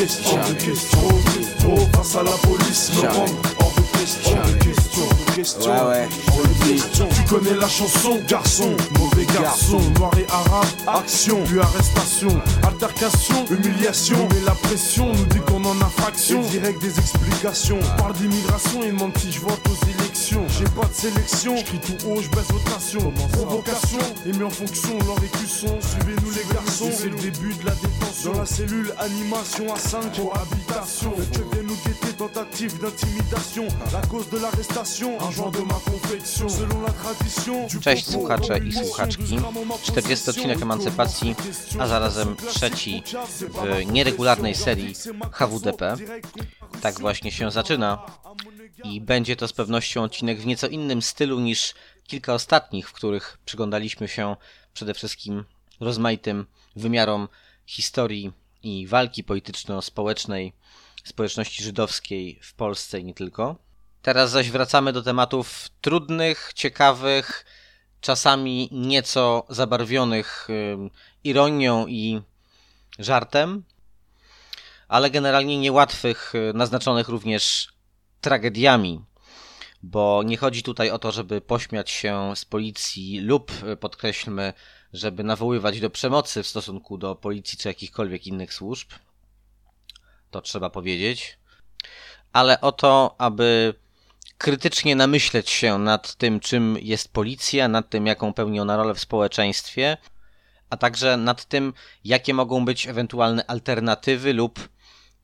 Question, hors de question. Oh, face à la police, me rendre hors de question. Hors de question, hors de question. Hors de question. Tu connais la chanson, garçon, mauvais garçon. Noir et arabe, action, puis arrestation. Altercation, humiliation. Mais la pression nous dit qu'on en a fraction. Et direct des explications. On parle d'immigration, il demande si je vote aux élections. J'ai pas de sélection, je tout haut, je baisse votation. Provocation, et mis en fonction, leur écusson. Suivez-nous les garçons, c'est le début de la détention. Dans la cellule, animation à 5 cohabitation. Le Dieu vient nous guetter, tentative d'intimidation. La cause de l'arrestation, un genre de ma confection. Selon la tradition. Cześć słuchacze i słuchaczki. jusqu'à mon 40 odcinek Emancypacji, a zarazem trzeci w nieregularnej serii HWDP. Tak właśnie się zaczyna. I będzie to z pewnością odcinek w nieco innym stylu niż kilka ostatnich, w których przyglądaliśmy się przede wszystkim rozmaitym wymiarom historii i walki polityczno-społecznej społeczności żydowskiej w Polsce i nie tylko. Teraz zaś wracamy do tematów trudnych, ciekawych, czasami nieco zabarwionych ironią i żartem, ale generalnie niełatwych, y, naznaczonych również tragediami, bo nie chodzi tutaj o to, żeby pośmiać się z policji lub, y, podkreślmy, żeby nawoływać do przemocy w stosunku do policji czy jakichkolwiek innych służb. To trzeba powiedzieć. Ale o to, aby krytycznie namyśleć się nad tym, czym jest policja, nad tym, jaką pełni ona rolę w społeczeństwie, a także nad tym, jakie mogą być ewentualne alternatywy lub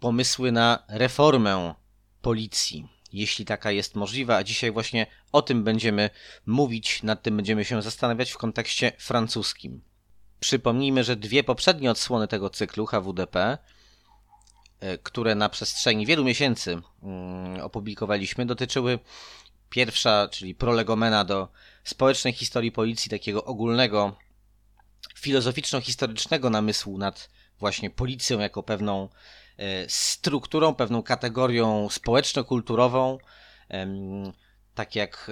pomysły na reformę policji, jeśli taka jest możliwa. A dzisiaj właśnie o tym będziemy mówić, nad tym będziemy się zastanawiać w kontekście francuskim. Przypomnijmy, że dwie poprzednie odsłony tego cyklu HWDP, e, które na przestrzeni wielu miesięcy mm, opublikowaliśmy, dotyczyły pierwsza, czyli prolegomena do społecznej historii policji, takiego ogólnego filozoficzno-historycznego namysłu nad właśnie policją jako pewną strukturą, pewną kategorią społeczno-kulturową, tak jak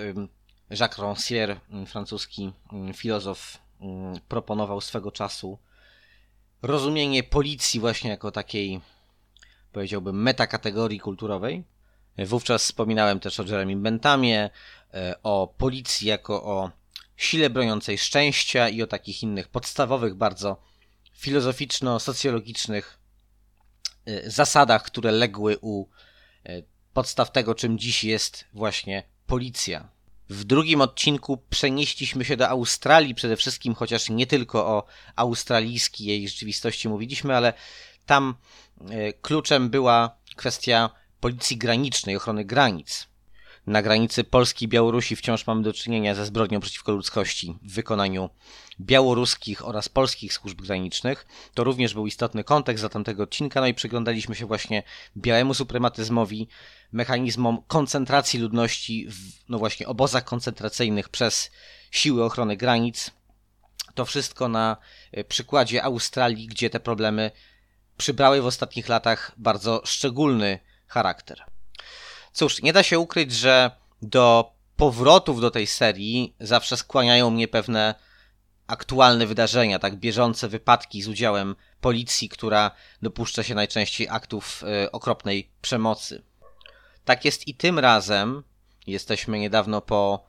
Jacques Rancière, francuski filozof, proponował swego czasu rozumienie policji właśnie jako takiej, powiedziałbym, metakategorii kulturowej. Wówczas wspominałem też o Jeremy Bentamie, e, o policji jako o sile broniącej szczęścia i o takich innych podstawowych, bardzo filozoficzno-socjologicznych e, zasadach, które legły u e, podstaw tego, czym dziś jest właśnie policja. W drugim odcinku przenieśliśmy się do Australii przede wszystkim, chociaż nie tylko o australijskiej jej rzeczywistości mówiliśmy, ale tam e, kluczem była kwestia policji granicznej, ochrony granic. Na granicy Polski i Białorusi wciąż mamy do czynienia ze zbrodnią przeciwko ludzkości w wykonaniu białoruskich oraz polskich służb granicznych. To również był istotny kontekst za tamtego odcinka, no i przyglądaliśmy się właśnie białemu suprematyzmowi, mechanizmom koncentracji ludności w, no właśnie, obozach koncentracyjnych przez siły ochrony granic. To wszystko na e, przykładzie Australii, gdzie te problemy przybrały w ostatnich latach bardzo szczególny charakter. Cóż, nie da się ukryć, że do powrotów do tej serii zawsze skłaniają mnie pewne aktualne wydarzenia, tak bieżące wypadki z udziałem policji, która dopuszcza się najczęściej aktów e, okropnej przemocy. Tak jest i tym razem. Jesteśmy niedawno po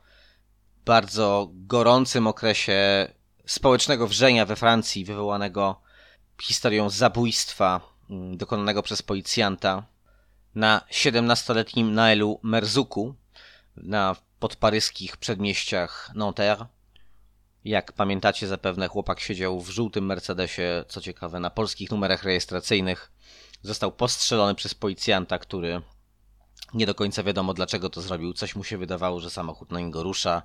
bardzo gorącym okresie społecznego wrzenia we Francji, wywołanego historią zabójstwa mm, dokonanego przez policjanta na 17-letnim Naelu Merzuku na podparyskich przedmieściach Nanterre. Jak pamiętacie zapewne, chłopak siedział w żółtym Mercedesie, co ciekawe, na polskich numerach rejestracyjnych. Został postrzelony przez policjanta, który nie do końca wiadomo dlaczego to zrobił. Coś mu się wydawało, że samochód na niego rusza.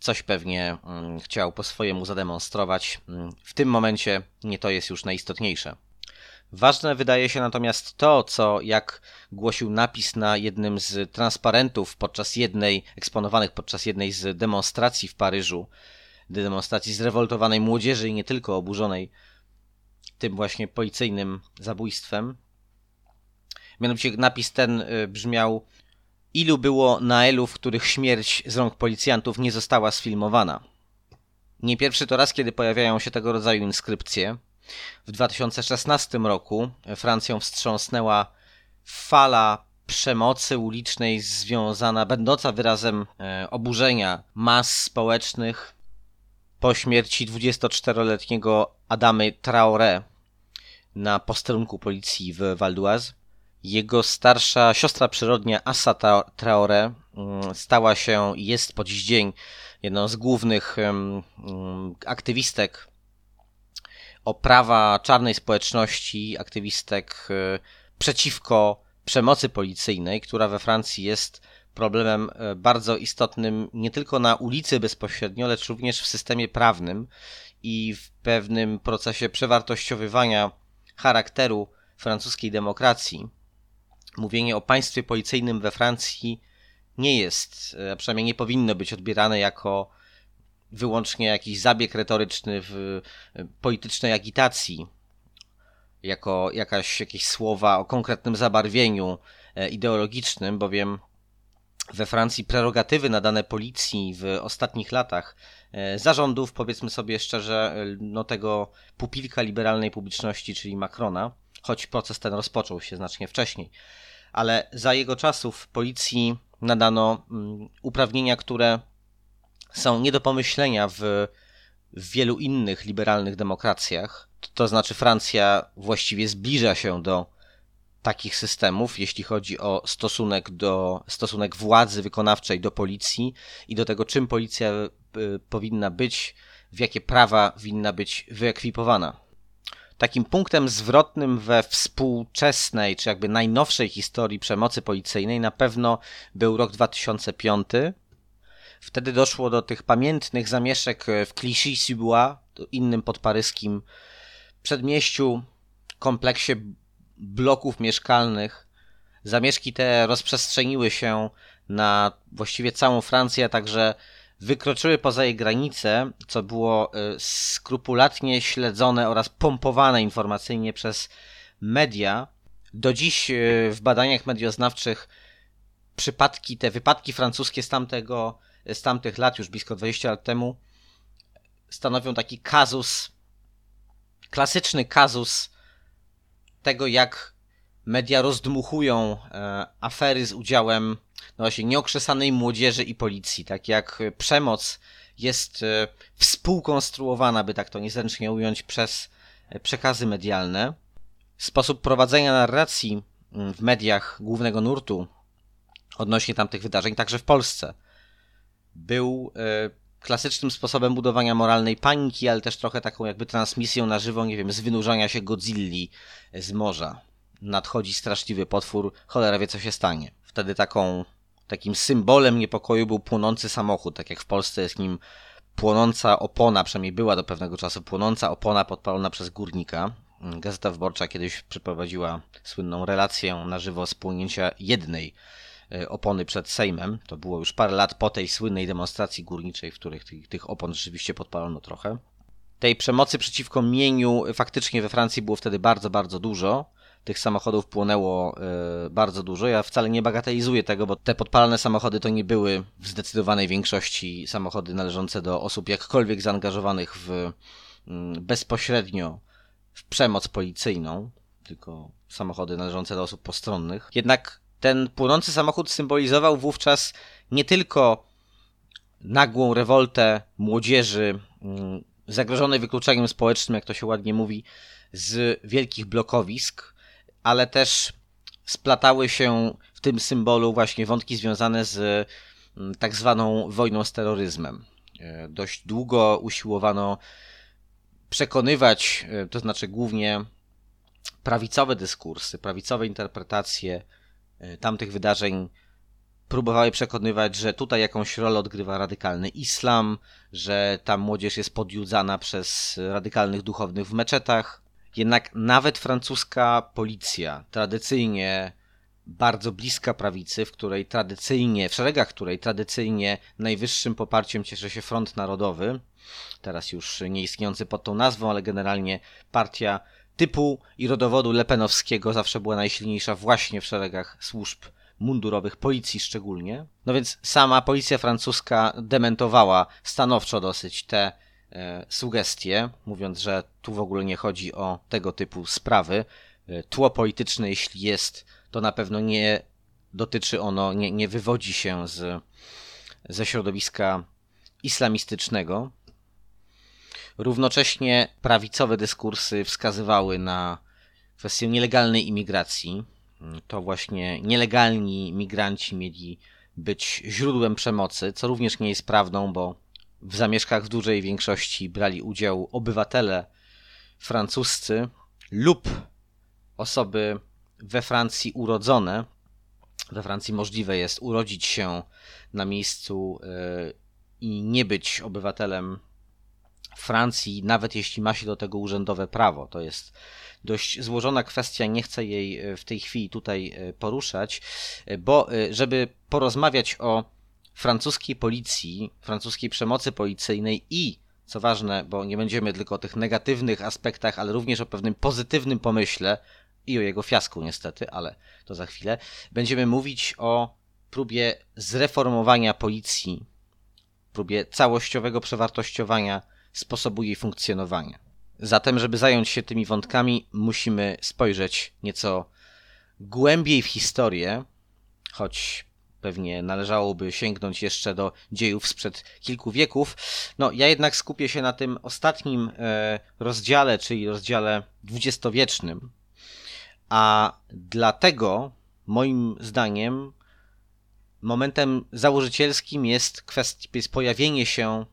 Coś pewnie mm, chciał po swojemu zademonstrować. Mm, w tym momencie nie to jest już najistotniejsze. Ważne wydaje się natomiast to, co jak głosił napis na jednym z transparentów podczas jednej, eksponowanych podczas jednej z demonstracji w Paryżu, demonstracji zrewoltowanej młodzieży i nie tylko oburzonej tym właśnie policyjnym zabójstwem. Mianowicie napis ten y, brzmiał Ilu było Naelów, których śmierć z rąk policjantów nie została sfilmowana? Nie pierwszy to raz, kiedy pojawiają się tego rodzaju inskrypcje. W 2016 roku Francją wstrząsnęła fala przemocy ulicznej związana, będąca wyrazem e, oburzenia mas społecznych po śmierci 24-letniego Adamy Traoré na posterunku policji w Val d'Oise. Jego starsza siostra przyrodnia Assa Traoré mm, stała się i jest po dziś dzień jedną z głównych aktywistek o prawa czarnej społeczności, aktywistek e, przeciwko przemocy policyjnej, która we Francji jest problemem e, bardzo istotnym nie tylko na ulicy bezpośrednio, lecz również w systemie prawnym i w pewnym procesie przewartościowywania charakteru francuskiej demokracji. Mówienie o państwie policyjnym we Francji nie jest, a przynajmniej nie powinno być odbierane jako wyłącznie jakiś zabieg retoryczny w politycznej agitacji, jako jakaś, jakieś słowa o konkretnym zabarwieniu e, ideologicznym, bowiem we Francji prerogatywy nadane policji w ostatnich latach e, zarządów, powiedzmy sobie szczerze, e, no tego pupilka liberalnej publiczności, czyli Macrona, choć proces ten rozpoczął się znacznie wcześniej. Ale za jego czasów policji nadano mm, uprawnienia, które są nie do pomyślenia w, w wielu innych liberalnych demokracjach. To znaczy Francja właściwie zbliża się do takich systemów, jeśli chodzi o stosunek do stosunek władzy wykonawczej do policji i do tego, czym policja y, powinna być, w jakie prawa winna być wyekwipowana. Takim punktem zwrotnym we współczesnej, czy jakby najnowszej historii przemocy policyjnej na pewno był rok 2005. Wtedy doszło do tych pamiętnych zamieszek w Clichy-sous-Bois, innym podparyskim przedmieściu, kompleksie bloków mieszkalnych. Zamieszki te rozprzestrzeniły się na właściwie całą Francję, a także wykroczyły poza jej granice, co było y, skrupulatnie śledzone oraz pompowane informacyjnie przez media. Do dziś y, w badaniach medioznawczych przypadki, te wypadki francuskie z tamtego, z tamtych lat, już blisko 20 lat temu, stanowią taki kazus, klasyczny kazus tego, jak media rozdmuchują e, afery z udziałem no właśnie nieokrzesanej młodzieży i policji, tak jak przemoc jest e, współkonstruowana, by tak to niezręcznie ująć, przez e, przekazy medialne. Sposób prowadzenia narracji mm, w mediach głównego nurtu odnośnie tamtych wydarzeń, także w Polsce, był klasycznym sposobem budowania moralnej paniki, ale też trochę taką jakby transmisją na żywo, nie wiem, z wynurzania się Godzilli z morza. Nadchodzi straszliwy potwór, cholera wie co się stanie. Wtedy taką, takim symbolem niepokoju był płonący samochód, tak jak w Polsce jest nim płonąca opona, przynajmniej była do pewnego czasu płonąca opona podpalona przez górnika. Gazeta Wyborcza kiedyś przeprowadziła słynną relację na żywo z płonięcia jednej E, opony przed Sejmem. To było już parę lat po tej słynnej demonstracji górniczej, w których tych, tych opon rzeczywiście podpalono trochę. Tej przemocy przeciwko mieniu faktycznie we Francji było wtedy bardzo, bardzo dużo. Tych samochodów płonęło y, bardzo dużo. Ja wcale nie bagatelizuję tego, bo te podpalane samochody to nie były w zdecydowanej większości samochody należące do osób jakkolwiek zaangażowanych w y, bezpośrednio w przemoc policyjną, tylko samochody należące do osób postronnych. Jednak ten płonący samochód symbolizował wówczas nie tylko nagłą rewoltę młodzieży mm, zagrożonej wykluczeniem społecznym, jak to się ładnie mówi, z wielkich blokowisk, ale też splatały się w tym symbolu właśnie wątki związane z mm, tak zwaną wojną z terroryzmem. E, dość długo usiłowano przekonywać, e, to znaczy głównie prawicowe dyskursy, prawicowe interpretacje tamtych wydarzeń próbowały przekonywać, że tutaj jakąś rolę odgrywa radykalny islam, że ta młodzież jest podjudzana przez radykalnych duchownych w meczetach. Jednak nawet francuska policja, tradycyjnie bardzo bliska prawicy, w której tradycyjnie, w szeregach której tradycyjnie najwyższym poparciem cieszy się Front Narodowy, teraz już nieistniejący pod tą nazwą, ale generalnie partia typu i rodowodu lepenowskiego zawsze była najsilniejsza właśnie w szeregach służb mundurowych, policji szczególnie. No więc sama policja francuska dementowała stanowczo dosyć te e, sugestie, mówiąc, że tu w ogóle nie chodzi o tego typu sprawy. E, tło polityczne, jeśli jest, to na pewno nie dotyczy ono, nie, nie wywodzi się z, ze środowiska islamistycznego. Równocześnie prawicowe dyskursy wskazywały na kwestię nielegalnej imigracji. To właśnie nielegalni migranci mieli być źródłem przemocy, co również nie jest prawdą, bo w zamieszkach w dużej większości brali udział obywatele francuscy lub osoby we Francji urodzone. We Francji możliwe jest urodzić się na miejscu e, i nie być obywatelem Francji, nawet jeśli ma się do tego urzędowe prawo. To jest dość złożona kwestia, nie chcę jej e, w tej chwili tutaj e, poruszać, bo żeby porozmawiać o francuskiej policji, francuskiej przemocy policyjnej i co ważne, bo nie będziemy tylko o tych negatywnych aspektach, ale również o pewnym pozytywnym pomyśle, i o jego fiasku niestety, ale to za chwilę. Będziemy mówić o próbie zreformowania policji, próbie całościowego przewartościowania sposobu jej funkcjonowania. Zatem, żeby zająć się tymi wątkami, musimy spojrzeć nieco głębiej w historię, choć pewnie należałoby sięgnąć jeszcze do dziejów sprzed kilku wieków. No, ja jednak skupię się na tym ostatnim e, rozdziale, czyli rozdziale dwudziestowiecznym, a dlatego, moim zdaniem, momentem założycielskim jest, kwestia, jest pojawienie się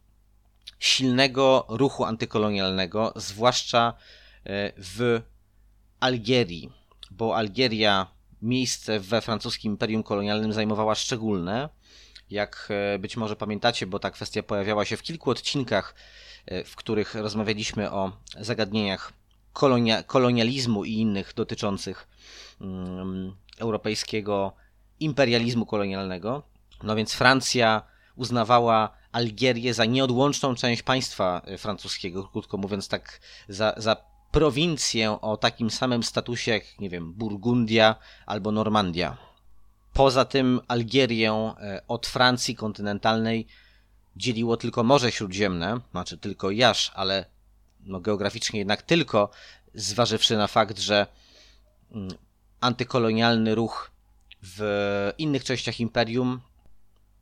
silnego ruchu antykolonialnego, zwłaszcza e, w Algierii, bo Algieria miejsce we francuskim imperium kolonialnym zajmowała szczególne. Jak e, być może pamiętacie, bo ta kwestia pojawiała się w kilku odcinkach, e, w których rozmawialiśmy o zagadnieniach kolonia, kolonializmu i innych dotyczących um, europejskiego imperializmu kolonialnego. No więc Francja uznawała Algierię za nieodłączną część państwa e, francuskiego, krótko mówiąc, tak za, za prowincję o takim samym statusie jak, nie wiem, Burgundia albo Normandia. Poza tym Algierię e, od Francji kontynentalnej dzieliło tylko Morze Śródziemne, znaczy tylko Jasz, ale no geograficznie jednak tylko, zważywszy na fakt, że mm, antykolonialny ruch w innych częściach imperium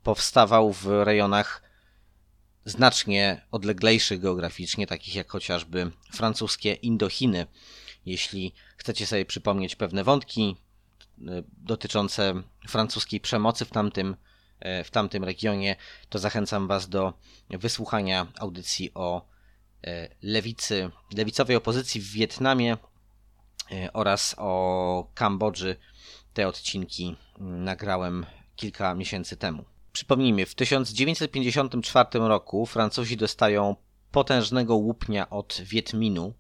powstawał w rejonach znacznie odleglejszych geograficznie, takich jak chociażby francuskie Indochiny. Jeśli chcecie sobie przypomnieć pewne wątki y, dotyczące francuskiej przemocy w tamtym, y, w tamtym regionie, to zachęcam Was do wysłuchania audycji o E, lewicy, lewicowej opozycji w Wietnamie e, oraz o Kambodży. Te odcinki nagrałem kilka miesięcy temu. Przypomnijmy, w 1954 roku Francuzi dostają potężnego łupnia od Wietminu,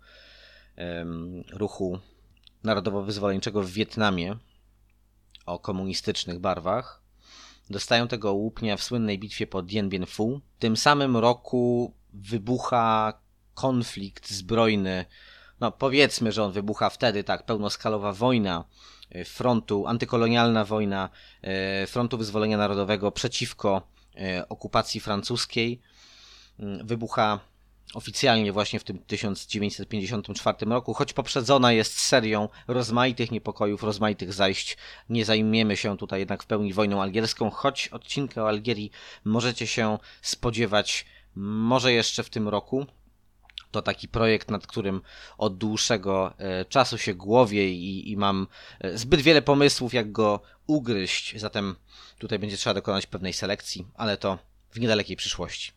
ruchu narodowo-wyzwoleńczego w Wietnamie o komunistycznych barwach. Dostają tego łupnia w słynnej bitwie pod Dien Bien Phu. W tym samym roku wybucha konflikt zbrojny, no powiedzmy, że on wybucha wtedy, tak, pełnoskalowa wojna frontu, antykolonialna wojna e, frontu wyzwolenia narodowego przeciwko e, okupacji francuskiej. Mm, wybucha oficjalnie właśnie w tym 1954 roku, choć poprzedzona jest serią rozmaitych niepokojów, rozmaitych zajść. Nie zajmiemy się tutaj jednak w pełni wojną algierską, choć odcinka o Algierii możecie się spodziewać może jeszcze w tym roku. To taki projekt, nad którym od dłuższego e, czasu się głowię i, i mam e, zbyt wiele pomysłów, jak go ugryźć. Zatem tutaj będzie trzeba dokonać pewnej selekcji, ale to w niedalekiej przyszłości.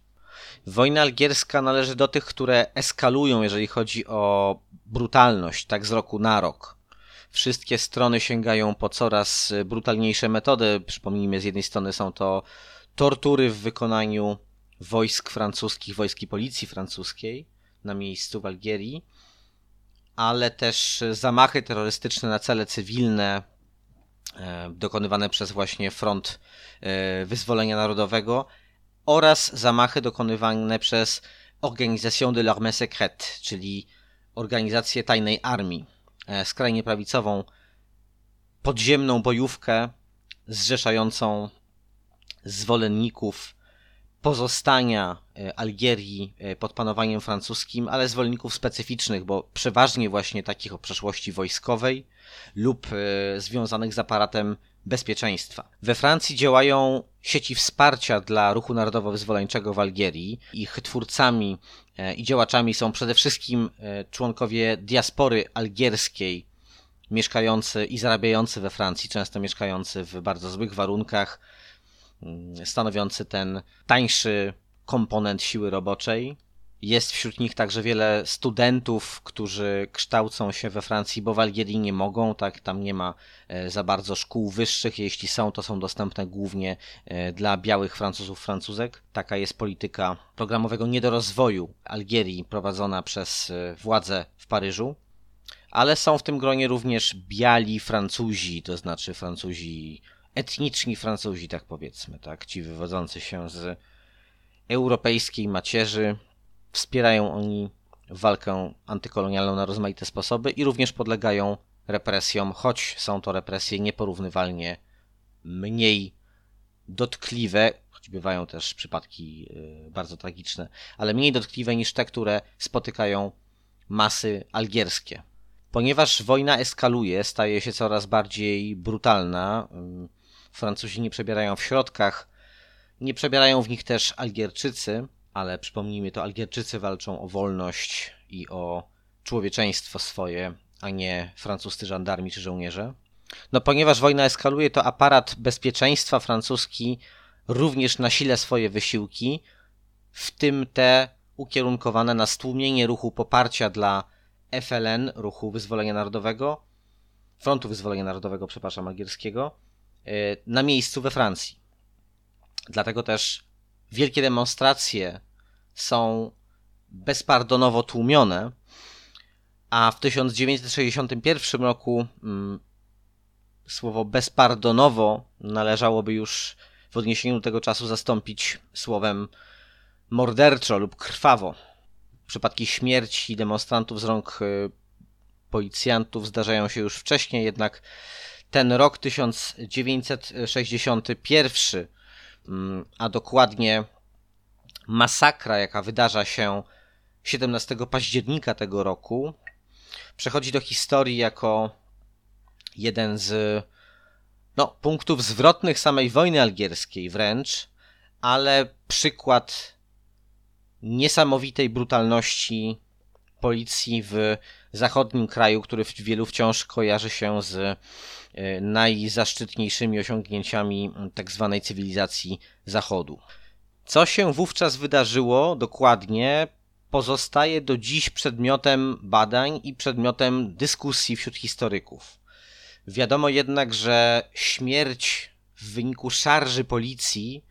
Wojna algierska należy do tych, które eskalują, jeżeli chodzi o brutalność, tak z roku na rok. Wszystkie strony sięgają po coraz brutalniejsze metody. Przypomnijmy, z jednej strony są to tortury w wykonaniu wojsk francuskich, wojsk i policji francuskiej na miejscu w Algierii, ale też zamachy terrorystyczne na cele cywilne e, dokonywane przez właśnie Front e, Wyzwolenia Narodowego oraz zamachy dokonywane przez Organisation de l'Armée Secrète, czyli organizację tajnej armii, e, skrajnie prawicową podziemną bojówkę zrzeszającą zwolenników pozostania e, Algierii e, pod panowaniem francuskim, ale zwolenników specyficznych, bo przeważnie właśnie takich o przeszłości wojskowej lub e, związanych z aparatem bezpieczeństwa. We Francji działają sieci wsparcia dla ruchu narodowo-wyzwoleńczego w Algierii. Ich twórcami i działaczami są przede wszystkim członkowie diaspory algierskiej, mieszkający i zarabiający we Francji, często mieszkający w bardzo złych warunkach, stanowiący ten tańszy komponent siły roboczej. Jest wśród nich także wiele studentów, którzy kształcą się we Francji, bo w Algierii nie mogą, tak, tam nie ma e, za bardzo szkół wyższych. Jeśli są, to są dostępne głównie e, dla białych Francuzów, Francuzek. Taka jest polityka programowego niedorozwoju Algierii prowadzona przez e, władze w Paryżu. Ale są w tym gronie również biali Francuzi, to znaczy Francuzi etniczni Francuzi, tak powiedzmy, tak, ci wywodzący się z europejskiej macierzy, wspierają oni walkę antykolonialną na rozmaite sposoby i również podlegają represjom, choć są to represje nieporównywalnie mniej dotkliwe, choć bywają też przypadki y, bardzo tragiczne, ale mniej dotkliwe niż te, które spotykają masy algierskie. Ponieważ wojna eskaluje, staje się coraz bardziej brutalna, Francuzi nie przebierają w środkach, nie przebierają w nich też Algierczycy, ale przypomnijmy to, Algierczycy walczą o wolność i o człowieczeństwo swoje, a nie francuscy żandarmi czy żołnierze. No ponieważ wojna eskaluje, to aparat bezpieczeństwa francuski również nasila swoje wysiłki, w tym te ukierunkowane na stłumienie ruchu poparcia dla FLN, ruchu Wyzwolenia Narodowego, Frontu Wyzwolenia Narodowego, przepraszam, algierskiego, na miejscu we Francji. Dlatego też wielkie demonstracje są bezpardonowo tłumione, a w 1961 roku mm, słowo bezpardonowo należałoby już w odniesieniu do tego czasu zastąpić słowem morderczo lub krwawo. Przypadki śmierci demonstrantów z rąk y, policjantów zdarzają się już wcześniej, jednak ten rok 1961, mm, a dokładnie masakra, jaka wydarza się 17 października tego roku, przechodzi do historii jako jeden z no, punktów zwrotnych samej wojny algierskiej wręcz, ale przykład niesamowitej brutalności policji w zachodnim kraju, który wielu wciąż kojarzy się z najzaszczytniejszymi osiągnięciami tzw. Tak cywilizacji Zachodu. Co się wówczas wydarzyło dokładnie, pozostaje do dziś przedmiotem badań i przedmiotem dyskusji wśród historyków. Wiadomo jednak, że śmierć w wyniku szarży policji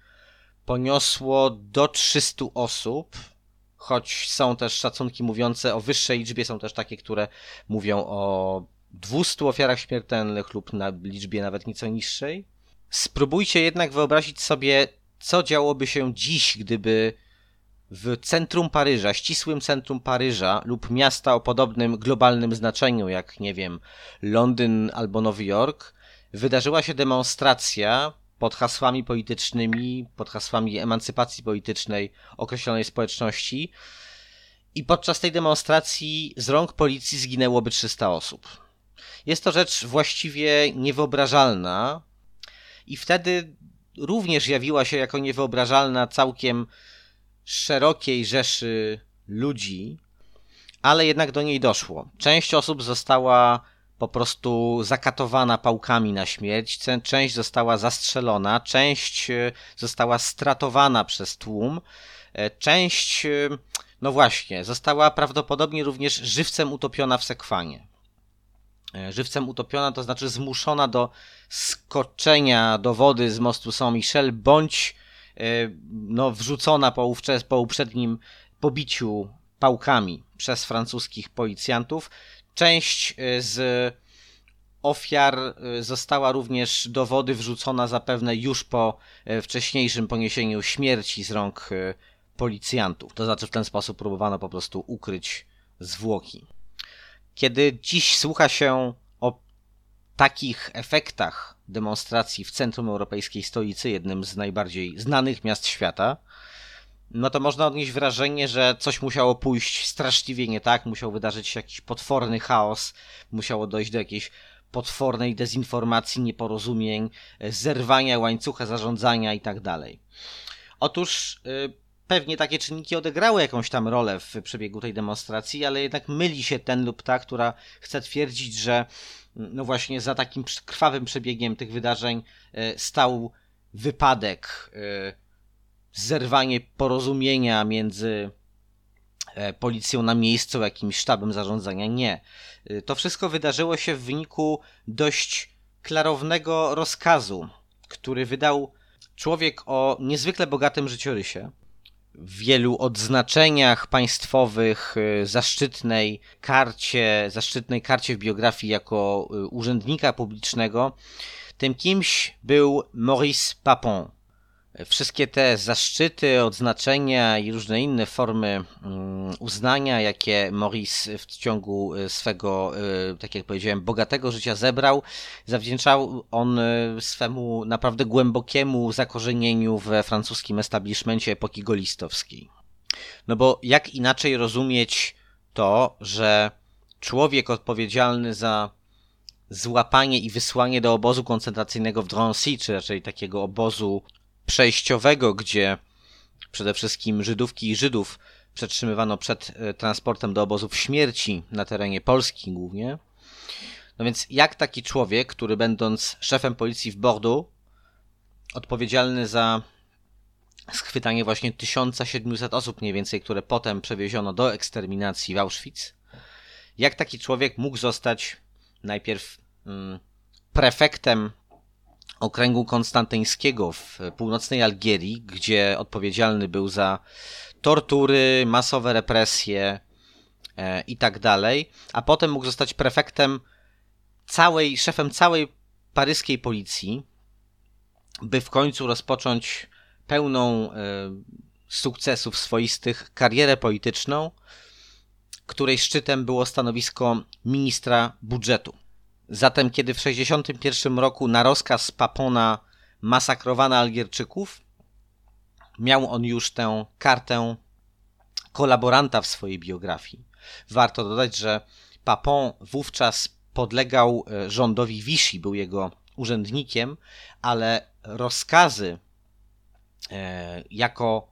poniosło do 300 osób, choć są też szacunki mówiące o wyższej liczbie, są też takie, które mówią o 200 ofiarach śmiertelnych lub na liczbie nawet nieco niższej. Spróbujcie jednak wyobrazić sobie, co działoby się dziś, gdyby w centrum Paryża, ścisłym centrum Paryża lub miasta o podobnym globalnym znaczeniu, jak nie wiem, Londyn albo Nowy Jork, wydarzyła się demonstracja pod hasłami politycznymi, pod hasłami emancypacji politycznej określonej społeczności. I podczas tej demonstracji z rąk policji zginęłoby 300 osób. Jest to rzecz właściwie niewyobrażalna i wtedy również jawiła się jako niewyobrażalna całkiem szerokiej rzeszy ludzi, ale jednak do niej doszło. Część osób została po prostu zakatowana pałkami na śmierć, część została zastrzelona, część e, została stratowana przez tłum, E, część, e, no właśnie, została prawdopodobnie również żywcem utopiona w sekwanie. E, żywcem utopiona to znaczy zmuszona do skoczenia do wody z mostu Saint-Michel, bądź no, wrzucona po, po uprzednim pobiciu pałkami przez francuskich policjantów. Część z ofiar została również do wody wrzucona zapewne już po wcześniejszym poniesieniu śmierci z rąk policjantów. To znaczy w ten sposób próbowano po prostu ukryć zwłoki. Kiedy dziś słucha się o takich efektach demonstracji w centrum europejskiej stolicy, jednym z najbardziej znanych miast świata, no to można odnieść wrażenie, że coś musiało pójść straszliwie nie tak, musiał wydarzyć się jakiś potworny chaos, musiało dojść do jakiejś potwornej dezinformacji, nieporozumień, zerwania łańcucha zarządzania itd. Tak Otóż y, pewnie takie czynniki odegrały jakąś tam rolę w przebiegu tej demonstracji, ale jednak myli się ten lub ta, która chce twierdzić, że no właśnie za takim krwawym przebiegiem tych wydarzeń e, stał wypadek, e, zerwanie porozumienia między e, policją na miejscu, jakimś sztabem zarządzania. Nie. To wszystko wydarzyło się w wyniku dość klarownego rozkazu, który wydał człowiek o niezwykle bogatym życiorysie, wielu odznaczeniach państwowych, y, zaszczytnej karcie, zaszczytnej karcie w biografii jako y, urzędnika publicznego. Tym kimś był Maurice Papon. Wszystkie te zaszczyty, odznaczenia i różne inne formy mm, uznania, jakie Maurice w ciągu y, swego, y, tak jak powiedziałem, bogatego życia zebrał, zawdzięczał on y, swemu naprawdę głębokiemu zakorzenieniu we francuskim establishmencie epoki golistowskiej. No bo jak inaczej rozumieć to, że człowiek odpowiedzialny za złapanie i wysłanie do obozu koncentracyjnego w Drancy, czy raczej takiego obozu przejściowego, gdzie przede wszystkim Żydówki i Żydów przetrzymywano przed e, transportem do obozów śmierci na terenie Polski głównie. No więc jak taki człowiek, który będąc szefem policji w Bordeaux, odpowiedzialny za schwytanie właśnie 1700 osób mniej więcej, które potem przewieziono do eksterminacji w Auschwitz, jak taki człowiek mógł zostać najpierw mm, prefektem okręgu konstantyńskiego w północnej Algierii, gdzie odpowiedzialny był za tortury, masowe represje e, i tak dalej, a potem mógł zostać prefektem całej, szefem całej paryskiej policji, by w końcu rozpocząć pełną e, sukcesów swoistych karierę polityczną, której szczytem było stanowisko ministra budżetu. Zatem, kiedy w 1961 roku na rozkaz Papona masakrowano Algierczyków, miał on już tę kartę kolaboranta w swojej biografii. Warto dodać, że Papon wówczas podlegał e, rządowi Vichy, był jego urzędnikiem, ale rozkazy e, jako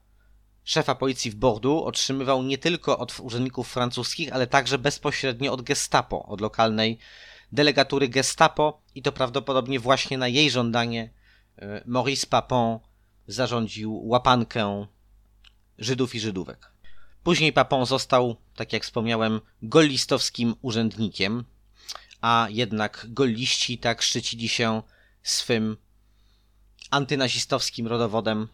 szefa policji w Bordeaux otrzymywał nie tylko od urzędników francuskich, ale także bezpośrednio od Gestapo, od lokalnej delegatury Gestapo i to prawdopodobnie właśnie na jej żądanie e, Maurice Papon zarządził łapankę Żydów i Żydówek. Później Papon został, tak jak wspomniałem, gollistowskim urzędnikiem, a jednak golliści tak szczycili się swym antynazistowskim rodowodem,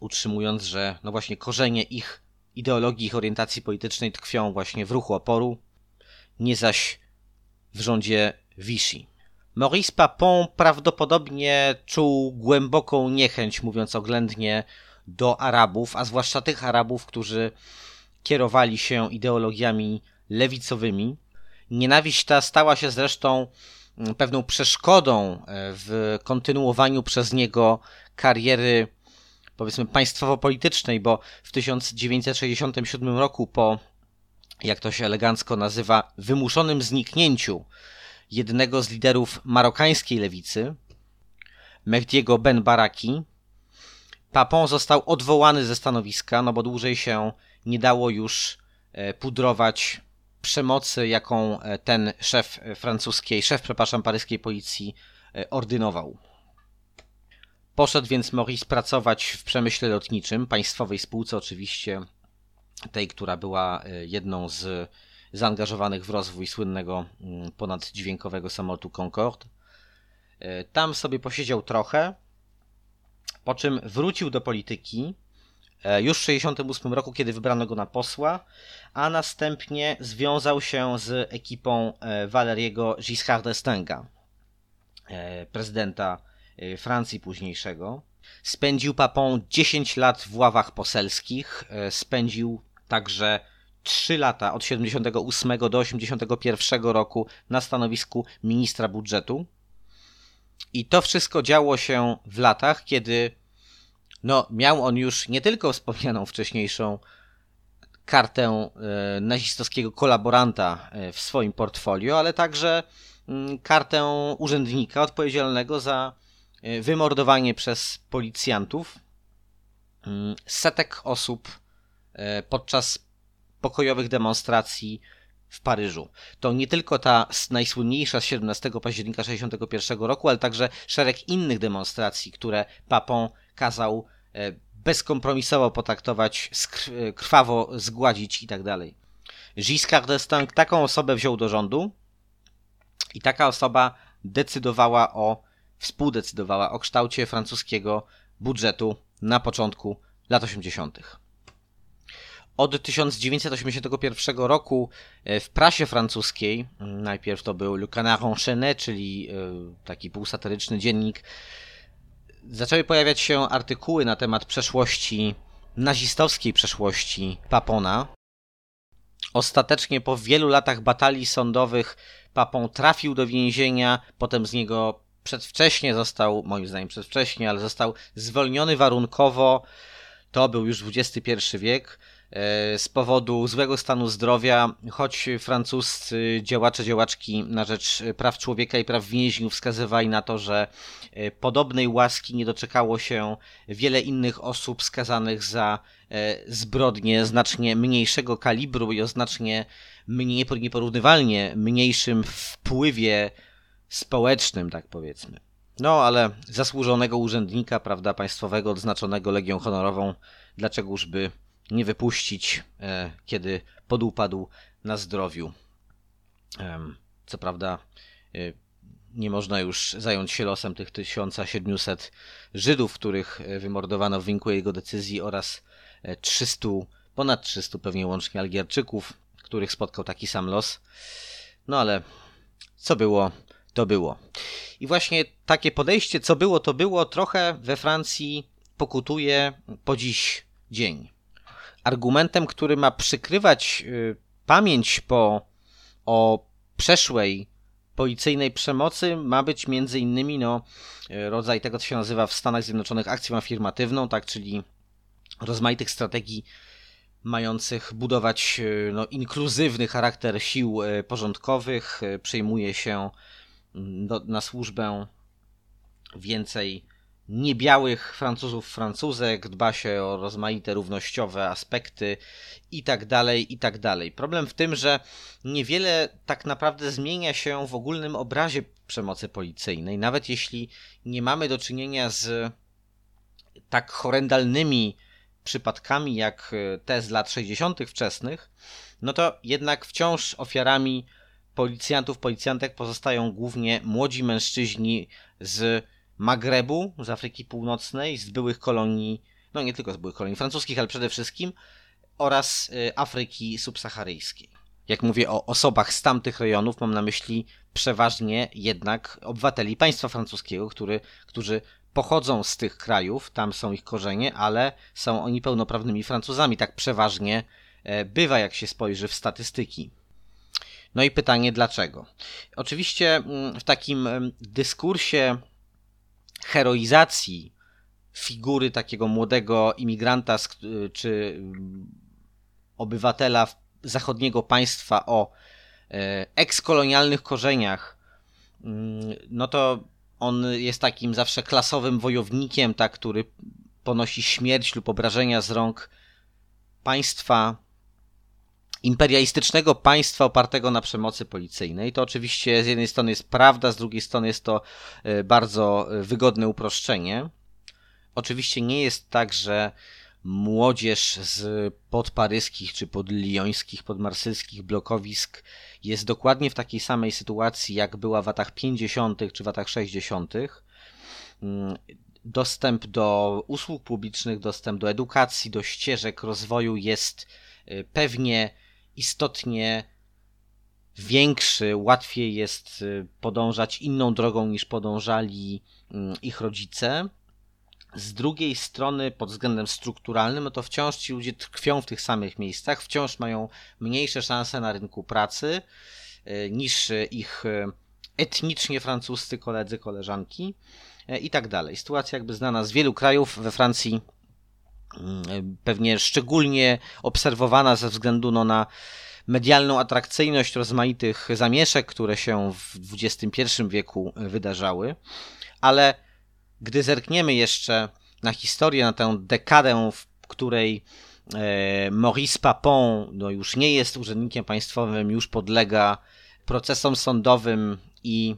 utrzymując, że no właśnie korzenie ich ideologii, ich orientacji politycznej tkwią właśnie w ruchu oporu, nie zaś w rządzie Vichy. Maurice Papon prawdopodobnie czuł głęboką niechęć, mówiąc oględnie, do Arabów, a zwłaszcza tych Arabów, którzy kierowali się ideologiami lewicowymi. Nienawiść ta stała się zresztą mm, pewną przeszkodą e, w kontynuowaniu przez niego kariery, powiedzmy, państwowo-politycznej, bo w 1967 roku po jak to się elegancko nazywa, wymuszonym zniknięciu jednego z liderów marokańskiej lewicy, Mehdiego Ben Baraki, Papon został odwołany ze stanowiska, no bo dłużej się nie dało już e, pudrować przemocy, jaką e, ten szef francuskiej, szef, przepraszam, paryskiej policji e, ordynował. Poszedł więc Maurice pracować w przemyśle lotniczym, państwowej spółce oczywiście, tej, która była e, jedną z zaangażowanych w rozwój słynnego mm, ponaddźwiękowego samolotu Concorde. E, tam sobie posiedział trochę, po czym wrócił do polityki e, już w 1968 roku, kiedy wybrano go na posła, a następnie związał się z ekipą Valeriego Giscard d'Estainga, prezydenta Francji późniejszego. Spędził papą 10 lat w ławach poselskich, spędził także 3 lata od 78 do 81 roku na stanowisku ministra budżetu. I to wszystko działo się w latach, kiedy no, miał on już nie tylko wspomnianą wcześniejszą kartę e, nazistowskiego kolaboranta e, w swoim portfolio, ale także mm, kartę urzędnika odpowiedzialnego za e, wymordowanie przez policjantów mm, setek osób podczas pokojowych demonstracji w Paryżu. To nie tylko ta najsłynniejsza z 17 października 1961 roku, ale także szereg innych demonstracji, które papą kazał e, bezkompromisowo potraktować, e, krwawo zgładzić i tak. Giscard d'Estaing taką osobę wziął do rządu i taka osoba decydowała o, współdecydowała o kształcie francuskiego budżetu na początku lat 80. Od 1981 roku e, w prasie francuskiej, najpierw to był Le Canard Enchaîné, czyli e, taki półsatyryczny dziennik, zaczęły pojawiać się artykuły na temat przeszłości, nazistowskiej przeszłości Papona. Ostatecznie po wielu latach batalii sądowych Papon trafił do więzienia, potem z niego przedwcześnie został, moim zdaniem przedwcześnie, ale został zwolniony warunkowo. To był już XXI wiek z powodu złego stanu zdrowia, choć francuscy działacze, działaczki na rzecz praw człowieka i praw więźniów wskazywali na to, że e, podobnej łaski nie doczekało się wiele innych osób skazanych za e, zbrodnie znacznie mniejszego kalibru i o znacznie mniej, nieporównywalnie mniejszym wpływie społecznym, tak powiedzmy. No, ale zasłużonego urzędnika, prawda, państwowego, odznaczonego Legią Honorową, dlaczegoż by nie wypuścić, e, kiedy podupadł na zdrowiu. Co prawda, e, nie można już zająć się losem tych 1700 Żydów, których e, wymordowano w wyniku jego decyzji oraz 300, ponad 300 pewnie łącznie Algierczyków, których spotkał taki sam los. No ale co było, to było. I właśnie takie podejście, co było, to było, trochę we Francji pokutuje po dziś dzień argumentem, który ma przykrywać y, pamięć po, o przeszłej policyjnej przemocy ma być między innymi no, y, rodzaj tego, co się nazywa w Stanach Zjednoczonych akcją afirmatywną, tak, czyli rozmaitych strategii mających budować y, no, inkluzywny charakter sił porządkowych, przejmuje się mm, do, na służbę więcej niebiałych Francuzów, Francuzek, dba się o rozmaite równościowe aspekty i tak dalej, i tak dalej. Problem w tym, że niewiele tak naprawdę zmienia się w ogólnym obrazie przemocy policyjnej, nawet jeśli nie mamy do czynienia z tak horrendalnymi przypadkami jak te z lat 60. wczesnych, no to jednak wciąż ofiarami policjantów, policjantek pozostają głównie młodzi mężczyźni z Magrebu, z Afryki Północnej, z byłych kolonii, no nie tylko z byłych kolonii francuskich, ale przede wszystkim, oraz y, Afryki subsaharyjskiej. Jak mówię o osobach z tamtych rejonów, mam na myśli przeważnie jednak obywateli państwa francuskiego, który, którzy pochodzą z tych krajów, tam są ich korzenie, ale są oni pełnoprawnymi Francuzami. Tak przeważnie e, bywa, jak się spojrzy w statystyki. No i pytanie dlaczego? Oczywiście mm, w takim dyskursie heroizacji figury takiego młodego imigranta czy obywatela zachodniego państwa o e, ekskolonialnych korzeniach, mm, no to on jest takim zawsze klasowym wojownikiem, tak, który ponosi śmierć lub obrażenia z rąk państwa imperialistycznego państwa opartego na przemocy policyjnej. To oczywiście z jednej strony jest prawda, z drugiej strony jest to e, bardzo e, wygodne uproszczenie. Oczywiście nie jest tak, że młodzież z podparyskich czy podliońskich, podmarsylskich blokowisk jest dokładnie w takiej samej sytuacji, jak była w latach 50. czy w latach 60. Mm, dostęp do usług publicznych, dostęp do edukacji, do ścieżek rozwoju jest y, pewnie istotnie większy, łatwiej jest y, podążać inną drogą niż podążali mm, ich rodzice. Z drugiej strony, pod względem strukturalnym, no to wciąż ci ludzie tkwią w tych samych miejscach, wciąż mają mniejsze szanse na rynku pracy y, niż ich etnicznie francuscy koledzy, koleżanki. I tak dalej. Sytuacja jakby znana z wielu krajów, we Francji pewnie szczególnie obserwowana ze względu no, na medialną atrakcyjność rozmaitych zamieszek, które się w XXI wieku wydarzały, ale gdy zerkniemy jeszcze na historię, na tę dekadę, w której e, Maurice Papon no, już nie jest urzędnikiem państwowym, już podlega procesom sądowym i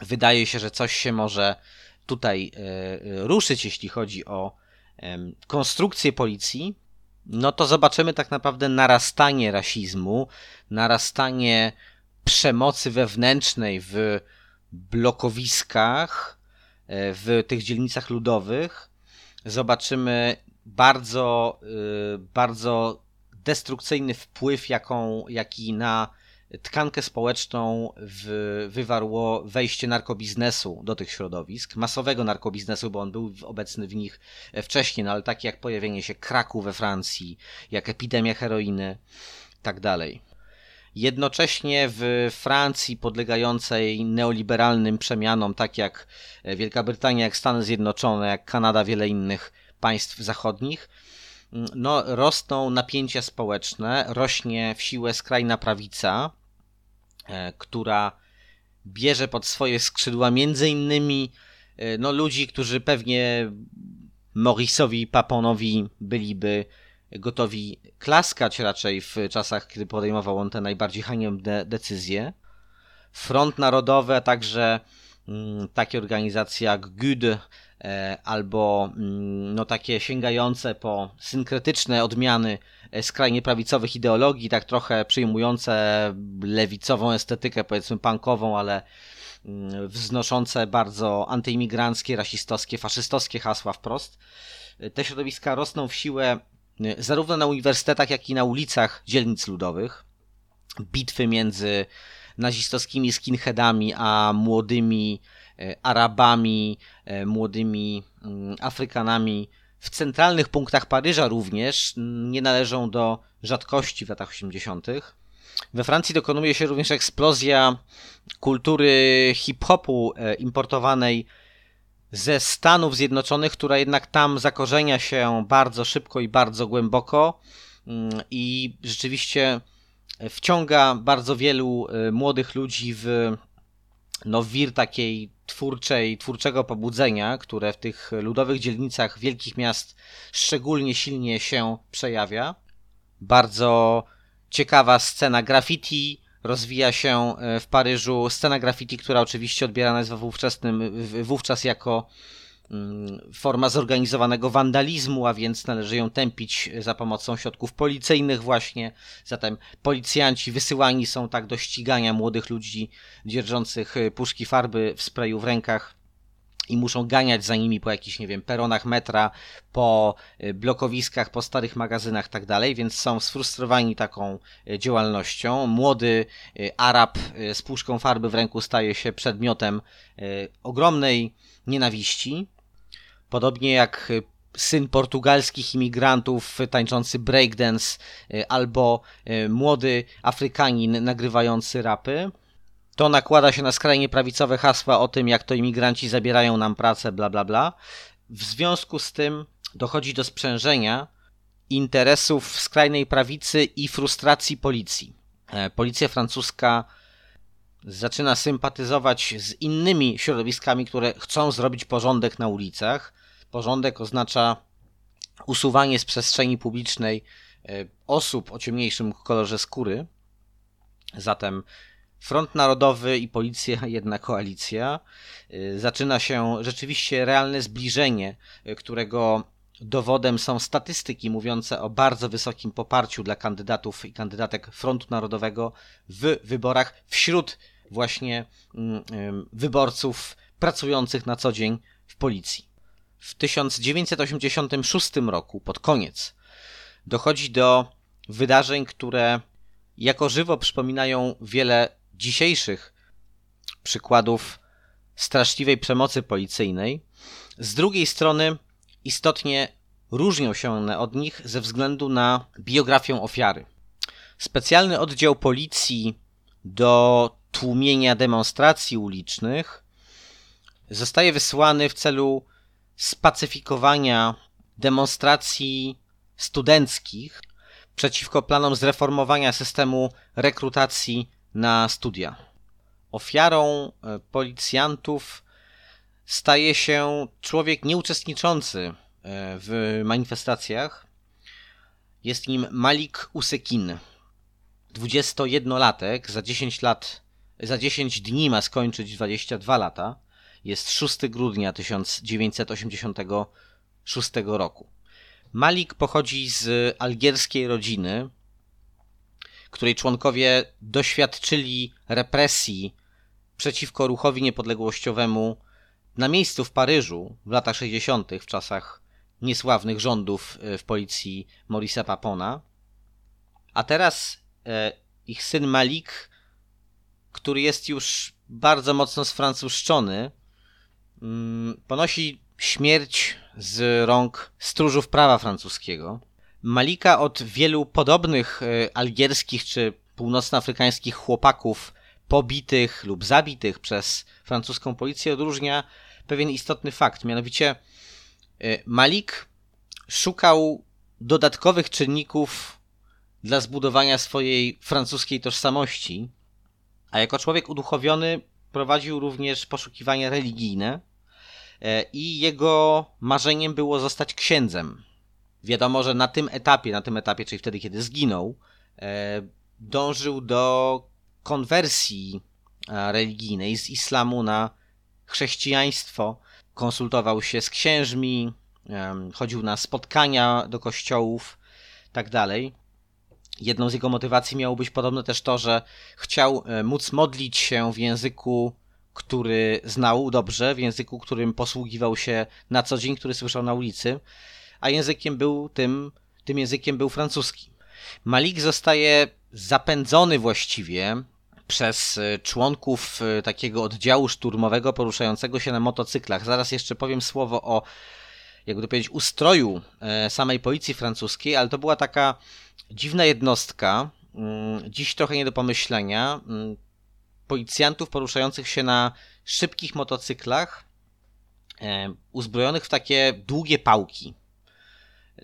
wydaje się, że coś się może tutaj e, e, ruszyć, jeśli chodzi o konstrukcję policji, no to zobaczymy tak naprawdę narastanie rasizmu, narastanie przemocy wewnętrznej w blokowiskach, e, w tych dzielnicach ludowych. Zobaczymy bardzo, bardzo destrukcyjny wpływ, jaką, jaki na tkankę społeczną w, wywarło wejście narkobiznesu do tych środowisk, masowego narkobiznesu, bo on był obecny w nich wcześniej, no ale takie jak pojawienie się kraku we Francji, jak epidemia heroiny, tak dalej. Jednocześnie w Francji podlegającej neoliberalnym przemianom, tak jak Wielka Brytania, jak Stany Zjednoczone, jak Kanada, wiele innych państw zachodnich, no, rosną napięcia społeczne, rośnie w siłę skrajna prawica, która bierze pod swoje skrzydła między innymi e, no, ludzi, którzy pewnie Maurice'owi Paponowi byliby gotowi klaskać raczej w czasach, kiedy podejmował on te najbardziej haniebne decyzje. Front Narodowy, a także mm, takie organizacje jak GUD e, albo mm, no, takie sięgające po synkretyczne odmiany E, skrajnie prawicowych ideologii, tak trochę przyjmujące lewicową estetykę, powiedzmy punkową, ale mm, wznoszące bardzo antyimigranckie, rasistowskie, faszystowskie hasła wprost. E, te środowiska rosną w siłę e, zarówno na uniwersytetach, jak i na ulicach dzielnic ludowych. Bitwy między nazistowskimi skinheadami, a młodymi Arabami, młodymi mm, Afrykanami w centralnych punktach Paryża również nie należą do rzadkości w latach 80. We Francji dokonuje się również eksplozja kultury hip-hopu e, importowanej ze Stanów Zjednoczonych, która jednak tam zakorzenia się bardzo szybko i bardzo głęboko mm, i rzeczywiście wciąga bardzo wielu e, młodych ludzi w no, wir takiej twórczej, twórczego pobudzenia, które w tych ludowych dzielnicach wielkich miast szczególnie silnie się przejawia. Bardzo ciekawa scena graffiti rozwija się e, w Paryżu. Scena graffiti, która oczywiście odbierana jest wówczas jako forma zorganizowanego wandalizmu, a więc należy ją tępić za pomocą środków policyjnych właśnie. Zatem policjanci wysyłani są tak do ścigania młodych ludzi dzierżących y, puszki farby w sprayu w rękach i muszą ganiać za nimi po jakichś, nie wiem, peronach metra, po y, blokowiskach, po starych magazynach tak dalej, więc są sfrustrowani taką y, działalnością. Młody Arab z puszką farby w ręku staje się przedmiotem ogromnej nienawiści. Podobnie jak y, syn portugalskich imigrantów tańczący breakdance y, albo y, młody Afrykanin nagrywający rapy. To nakłada się na skrajnie prawicowe hasła o tym, jak to imigranci zabierają nam pracę, bla bla bla. W związku z tym dochodzi do sprzężenia interesów skrajnej prawicy i frustracji policji. E, policja francuska zaczyna sympatyzować z innymi środowiskami, które chcą zrobić porządek na ulicach. Porządek oznacza usuwanie z przestrzeni publicznej e, osób o ciemniejszym kolorze skóry. Zatem Front Narodowy i Policja, jedna koalicja. Y, zaczyna się rzeczywiście realne zbliżenie, y, którego dowodem są statystyki mówiące o bardzo wysokim poparciu dla kandydatów i kandydatek Frontu Narodowego w wyborach wśród właśnie mm, wyborców pracujących na co dzień w policji. W 1986 roku, pod koniec, dochodzi do wydarzeń, które jako żywo przypominają wiele dzisiejszych przykładów straszliwej przemocy policyjnej. Z drugiej strony, istotnie różnią się one od nich ze względu na biografię ofiary. Specjalny oddział policji do tłumienia demonstracji ulicznych zostaje wysłany w celu spacyfikowania demonstracji studenckich przeciwko planom zreformowania systemu rekrutacji na studia. Ofiarą e, policjantów staje się człowiek nieuczestniczący e, w manifestacjach. Jest nim Malik Usekin, 21-latek, za 10 lat, za 10 dni ma skończyć 22 lata. Jest 6 grudnia 1986 roku. Malik pochodzi z algierskiej rodziny, której członkowie doświadczyli represji przeciwko ruchowi niepodległościowemu na miejscu w Paryżu w latach 60., w czasach niesławnych rządów e, w policji Maurice'a Papona. A teraz e, ich syn Malik, który jest już bardzo mocno sfrancuszczony, ponosi śmierć z rąk stróżów prawa francuskiego. Malika od wielu podobnych e, algierskich czy północnoafrykańskich chłopaków pobitych lub zabitych przez francuską policję odróżnia pewien istotny fakt. Mianowicie e, Malik szukał dodatkowych czynników dla zbudowania swojej francuskiej tożsamości, a jako człowiek uduchowiony prowadził również poszukiwania religijne i jego marzeniem było zostać księdzem. Wiadomo, że na tym etapie, na tym etapie, czyli wtedy, kiedy zginął, e, dążył do konwersji e, religijnej z islamu na chrześcijaństwo. Konsultował się z księżmi, chodził na spotkania do kościołów, tak dalej. Jedną z jego motywacji miało być podobno też to, że chciał e, móc modlić się w języku, który znał dobrze, w języku, którym posługiwał się na co dzień, który słyszał na ulicy a językiem był tym, tym językiem był francuski. Malik zostaje zapędzony właściwie przez e, członków e, takiego oddziału szturmowego poruszającego się na motocyklach. Zaraz jeszcze powiem słowo o, jakby to powiedzieć, ustroju e, samej policji francuskiej, ale to była taka dziwna jednostka, mm, dziś trochę nie do pomyślenia, mm, policjantów poruszających się na szybkich motocyklach, uzbrojonych w takie długie pałki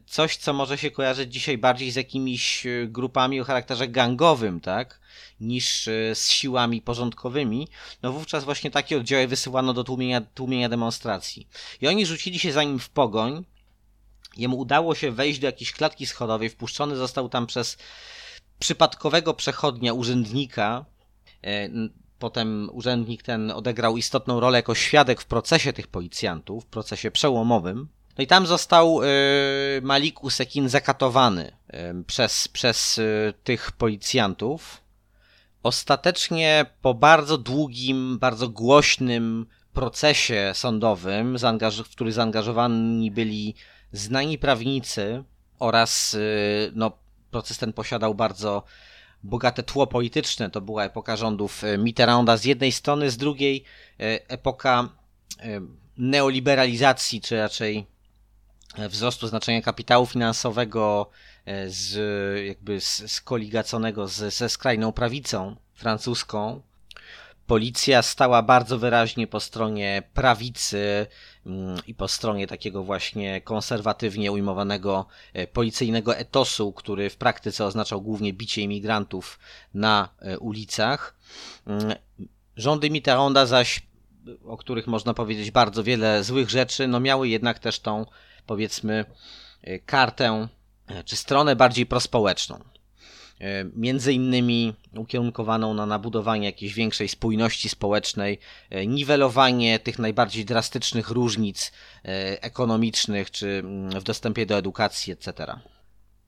coś, co może się kojarzyć dzisiaj bardziej z jakimiś e, grupami o charakterze gangowym, tak, niż e, z siłami porządkowymi, no wówczas właśnie takie oddziały wysyłano do tłumienia, tłumienia demonstracji. I oni rzucili się za nim w pogoń. Jemu udało się wejść do jakiejś klatki schodowej, wpuszczony został tam przez przypadkowego przechodnia, urzędnika. E, potem urzędnik ten odegrał istotną rolę jako świadek w procesie tych policjantów, w procesie przełomowym. No i tam został y, Malik Usekin zakatowany y, przez, przez tych policjantów. Ostatecznie po bardzo długim, bardzo głośnym procesie sądowym, w który zaangażowani byli znani prawnicy oraz no, proces ten posiadał bardzo bogate tło polityczne. To była epoka rządów Mitterranda z jednej strony, z drugiej epoka neoliberalizacji, czy raczej wzrostu znaczenia kapitału finansowego e, z, jakby skoligaconego z, ze skrajną prawicą francuską. Policja stała bardzo wyraźnie po stronie prawicy i po stronie takiego właśnie konserwatywnie ujmowanego e, policyjnego etosu, który w praktyce oznaczał głównie bicie imigrantów na e, ulicach. Mm, rządy Mitterranda zaś, o których można powiedzieć bardzo wiele złych rzeczy, no miały jednak też tą powiedzmy e, kartę czy stronę bardziej prospołeczną. E, między innymi ukierunkowaną na nabudowanie jakiejś większej spójności społecznej, e, niwelowanie tych najbardziej drastycznych różnic e, ekonomicznych czy mm, w dostępie do edukacji, etc.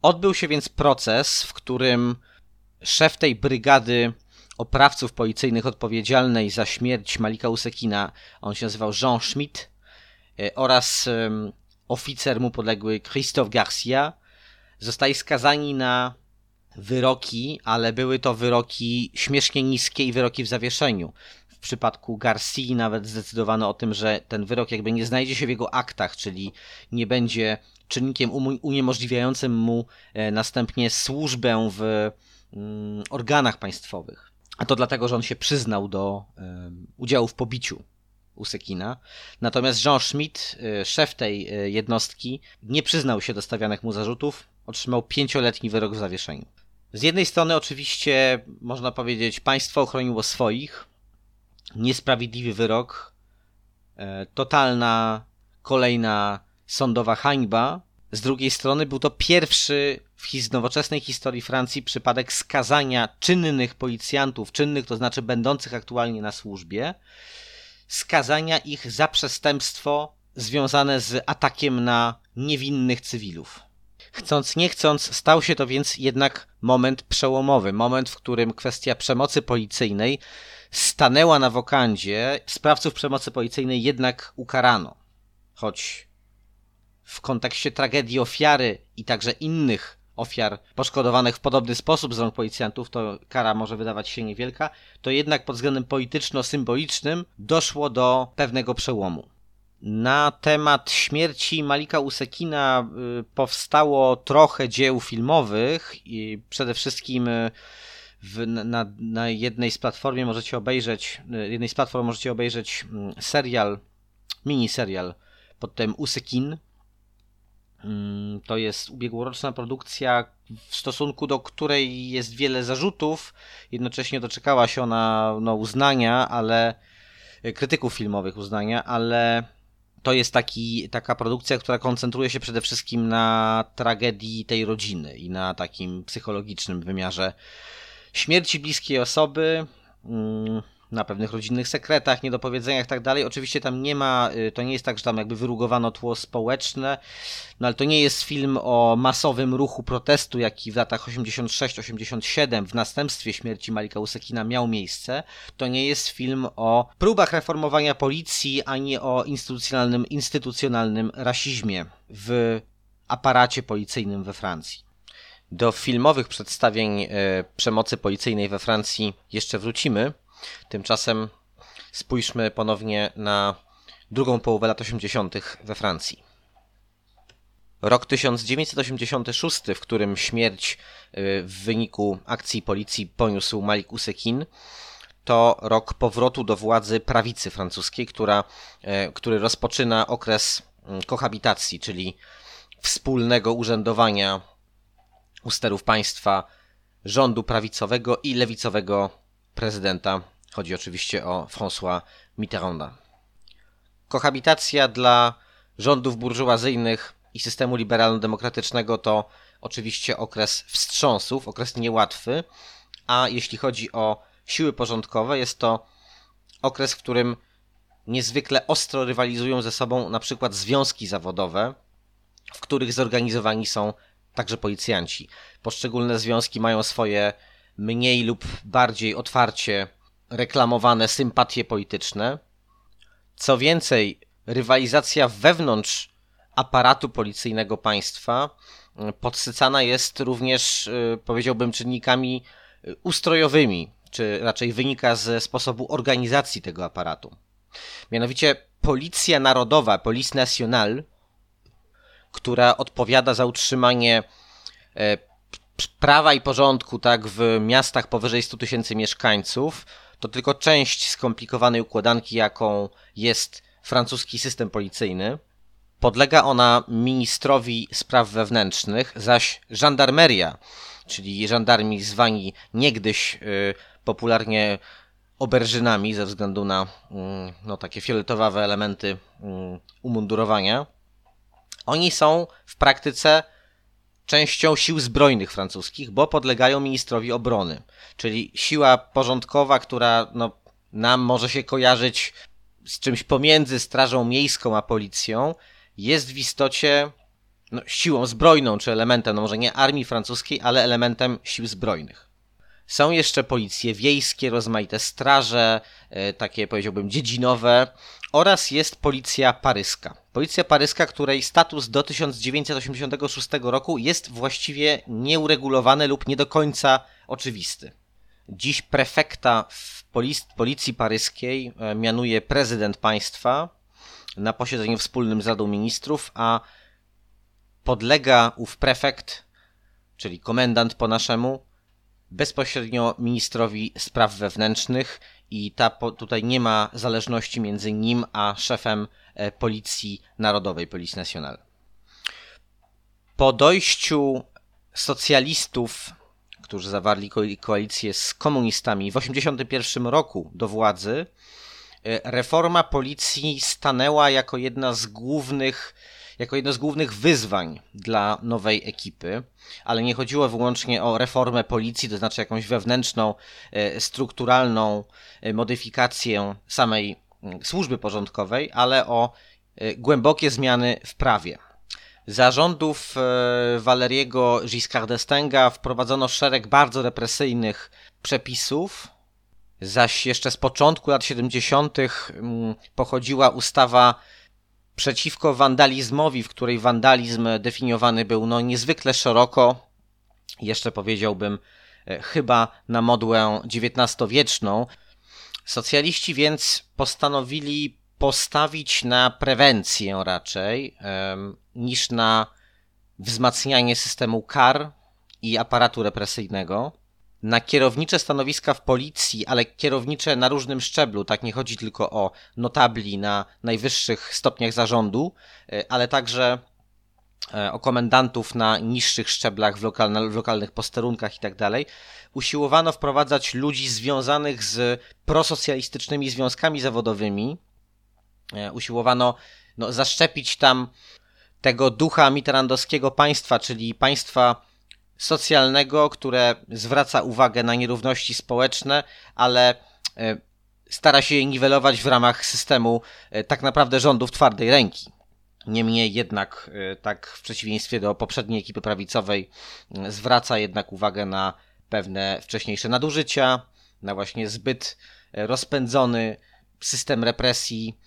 Odbył się więc proces, w którym szef tej brygady oprawców policyjnych odpowiedzialnej za śmierć Malika Usekina, on się nazywał Jean Schmidt, oraz oficer mu podległy Christophe Garcia, zostali skazani na wyroki, ale były to wyroki śmiesznie niskie i wyroki w zawieszeniu. W przypadku Garcia nawet zdecydowano o tym, że ten wyrok jakby nie znajdzie się w jego aktach, czyli nie będzie czynnikiem uniemożliwiającym mu e, następnie służbę w mm, organach państwowych. A to dlatego, że on się przyznał do udziału w pobiciu Usekina. Natomiast Jean Schmidt, e, szef tej e, jednostki, nie przyznał się do stawianych mu zarzutów, otrzymał pięcioletni wyrok w zawieszeniu. Z jednej strony oczywiście można powiedzieć państwo ochroniło swoich, niesprawiedliwy wyrok, e, totalna kolejna sądowa hańba. Z drugiej strony był to pierwszy w nowoczesnej historii Francji przypadek skazania czynnych policjantów, czynnych to znaczy będących aktualnie na służbie, skazania ich za przestępstwo związane z atakiem na niewinnych cywilów. Chcąc nie chcąc, stał się to więc jednak moment przełomowy, moment, w którym kwestia przemocy policyjnej stanęła na wokandzie, sprawców przemocy policyjnej jednak ukarano. Choć w kontekście tragedii ofiary i także innych ofiar poszkodowanych w podobny sposób z rąk policjantów, to kara może wydawać się niewielka, to jednak pod względem polityczno-symbolicznym doszło do pewnego przełomu. Na temat śmierci Malika Usekina y, powstało trochę dzieł filmowych i przede wszystkim y, w, na, na jednej z platformie możecie obejrzeć, y, jednej z platform możecie obejrzeć mm, serial, mini serial pod tym Usekin. Mm, to jest ubiegłoroczna produkcja, w stosunku do której jest wiele zarzutów. Jednocześnie doczekała się ona no, uznania, ale krytyków filmowych uznania, ale to jest taki, taka produkcja, która koncentruje się przede wszystkim na tragedii tej rodziny i na takim psychologicznym wymiarze śmierci bliskiej osoby. Mm, na pewnych rodzinnych sekretach, niedopowiedzeniach i tak dalej. Oczywiście tam nie ma, y, to nie jest tak, że tam jakby wyrugowano tło społeczne, no ale to nie jest film o masowym ruchu protestu, jaki w latach 86-87 w następstwie śmierci Malika Usekina miał miejsce. To nie jest film o próbach reformowania policji, ani o instytucjonalnym, instytucjonalnym rasizmie w aparacie policyjnym we Francji. Do filmowych przedstawień e, przemocy policyjnej we Francji jeszcze wrócimy. Tymczasem spójrzmy ponownie na drugą połowę lat 80. we Francji. Rok 1986, w którym śmierć y, w wyniku akcji policji poniósł Malik Usekin, to rok powrotu do władzy prawicy francuskiej, która, y, który rozpoczyna okres y, kohabitacji, czyli wspólnego urzędowania u sterów państwa rządu prawicowego i lewicowego prezydenta. Chodzi oczywiście o François Mitterranda. Kohabitacja dla rządów burżuazyjnych i systemu liberalno-demokratycznego to oczywiście okres wstrząsów, okres niełatwy, a jeśli chodzi o siły porządkowe, jest to okres, w którym niezwykle ostro rywalizują ze sobą na przykład związki zawodowe, w których zorganizowani są także policjanci. Poszczególne związki mają swoje mniej lub bardziej otwarcie reklamowane sympatie polityczne. Co więcej, rywalizacja wewnątrz aparatu policyjnego państwa mm, podsycana jest również, y, powiedziałbym, czynnikami y, ustrojowymi, czy raczej wynika ze sposobu organizacji tego aparatu. Mianowicie Policja Narodowa, Police Nationale, która odpowiada za utrzymanie e, prawa i porządku tak w miastach powyżej 100 tysięcy mieszkańców, to tylko część skomplikowanej układanki, jaką jest francuski system policyjny. Podlega ona ministrowi spraw wewnętrznych, zaś żandarmeria, czyli żandarmi zwani niegdyś y, popularnie oberżynami ze względu na y, no, takie fioletowawe elementy y, umundurowania, oni są w praktyce częścią sił zbrojnych francuskich, bo podlegają ministrowi obrony. Czyli siła porządkowa, która no, nam może się kojarzyć z czymś pomiędzy Strażą Miejską a policją, jest w istocie no, siłą zbrojną, czy elementem, no może nie armii francuskiej, ale elementem sił zbrojnych. Są jeszcze policje wiejskie, rozmaite straże, e, takie powiedziałbym dziedzinowe oraz jest policja paryska. Policja paryska, której status do 1986 roku jest właściwie nieuregulowany lub nie do końca oczywisty. Dziś prefekta w policji paryskiej e, mianuje prezydent państwa na posiedzeniu wspólnym z Radą Ministrów, a podlega ów prefekt, czyli komendant po naszemu, bezpośrednio ministrowi spraw wewnętrznych i ta, tutaj nie ma zależności między nim a szefem e, Policji Narodowej, Policji Nacional. Po dojściu socjalistów, którzy zawarli koalicję z komunistami w 1981 roku do władzy, e, reforma policji stanęła jako jedna z głównych jako jedno z głównych wyzwań dla nowej ekipy, ale nie chodziło wyłącznie o reformę policji, to znaczy jakąś wewnętrzną, e, strukturalną e, modyfikację samej mm, służby porządkowej, ale o e, głębokie zmiany w prawie. Zarządów Waleriego Giscard d'Estainga wprowadzono szereg bardzo represyjnych przepisów, zaś jeszcze z początku lat 70. Mm, pochodziła ustawa przeciwko wandalizmowi, w której wandalizm definiowany był no, niezwykle szeroko, jeszcze powiedziałbym e, chyba na modłę XIX-wieczną. Socjaliści więc postanowili postawić na prewencję raczej niż na wzmacnianie systemu kar i aparatu represyjnego na kierownicze stanowiska w policji, ale kierownicze na różnym szczeblu, tak nie chodzi tylko o notabli na najwyższych stopniach zarządu, e, ale także e, o komendantów na niższych szczeblach w, lokalne, w lokalnych posterunkach i tak usiłowano wprowadzać ludzi związanych z prosocjalistycznymi związkami zawodowymi. E, usiłowano no, zaszczepić tam tego ducha mitterrandowskiego państwa, czyli państwa socjalnego, które zwraca uwagę na nierówności społeczne, ale e, stara się je niwelować w ramach systemu e, tak naprawdę rządów twardej ręki. Niemniej jednak, e, tak w przeciwieństwie do poprzedniej ekipy prawicowej, zwraca jednak uwagę na pewne wcześniejsze nadużycia, na właśnie zbyt rozpędzony system represji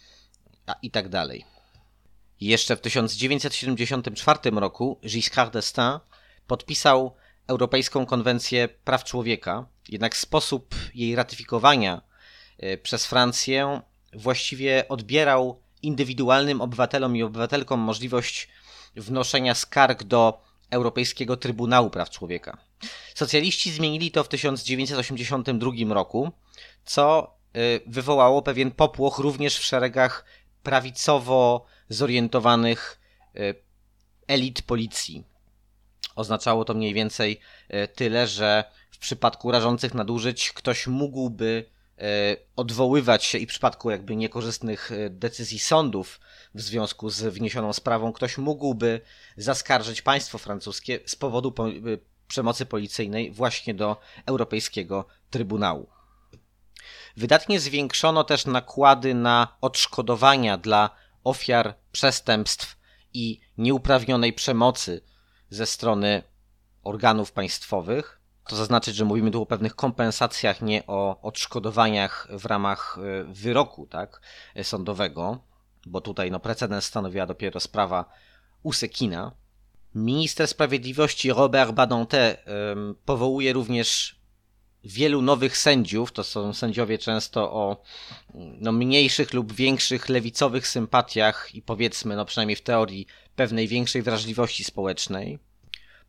i tak dalej. Jeszcze w 1974 roku Giscard d'Estaing podpisał Europejską Konwencję Praw Człowieka, jednak sposób jej ratyfikowania e, przez Francję właściwie odbierał indywidualnym obywatelom i obywatelkom możliwość wnoszenia skarg do Europejskiego Trybunału Praw Człowieka. Socjaliści zmienili to w 1982 roku, co e, wywołało pewien popłoch również w szeregach prawicowo zorientowanych e, elit policji. Oznaczało to mniej więcej e, tyle, że w przypadku rażących nadużyć ktoś mógłby e, odwoływać się i w przypadku jakby niekorzystnych e, decyzji sądów w związku z wniesioną sprawą, ktoś mógłby zaskarżyć państwo francuskie z powodu przemocy policyjnej właśnie do Europejskiego Trybunału. Wydatnie zwiększono też nakłady na odszkodowania dla ofiar przestępstw i nieuprawnionej przemocy ze strony organów państwowych. To zaznaczyć, że mówimy tu o pewnych kompensacjach, nie o odszkodowaniach w ramach e, wyroku tak, sądowego, bo tutaj no, precedens stanowiła dopiero sprawa Usekina. Minister Sprawiedliwości Robert Badinter powołuje również wielu nowych sędziów. To są sędziowie często o no, mniejszych lub większych lewicowych sympatiach i powiedzmy, no przynajmniej w teorii, pewnej większej wrażliwości społecznej.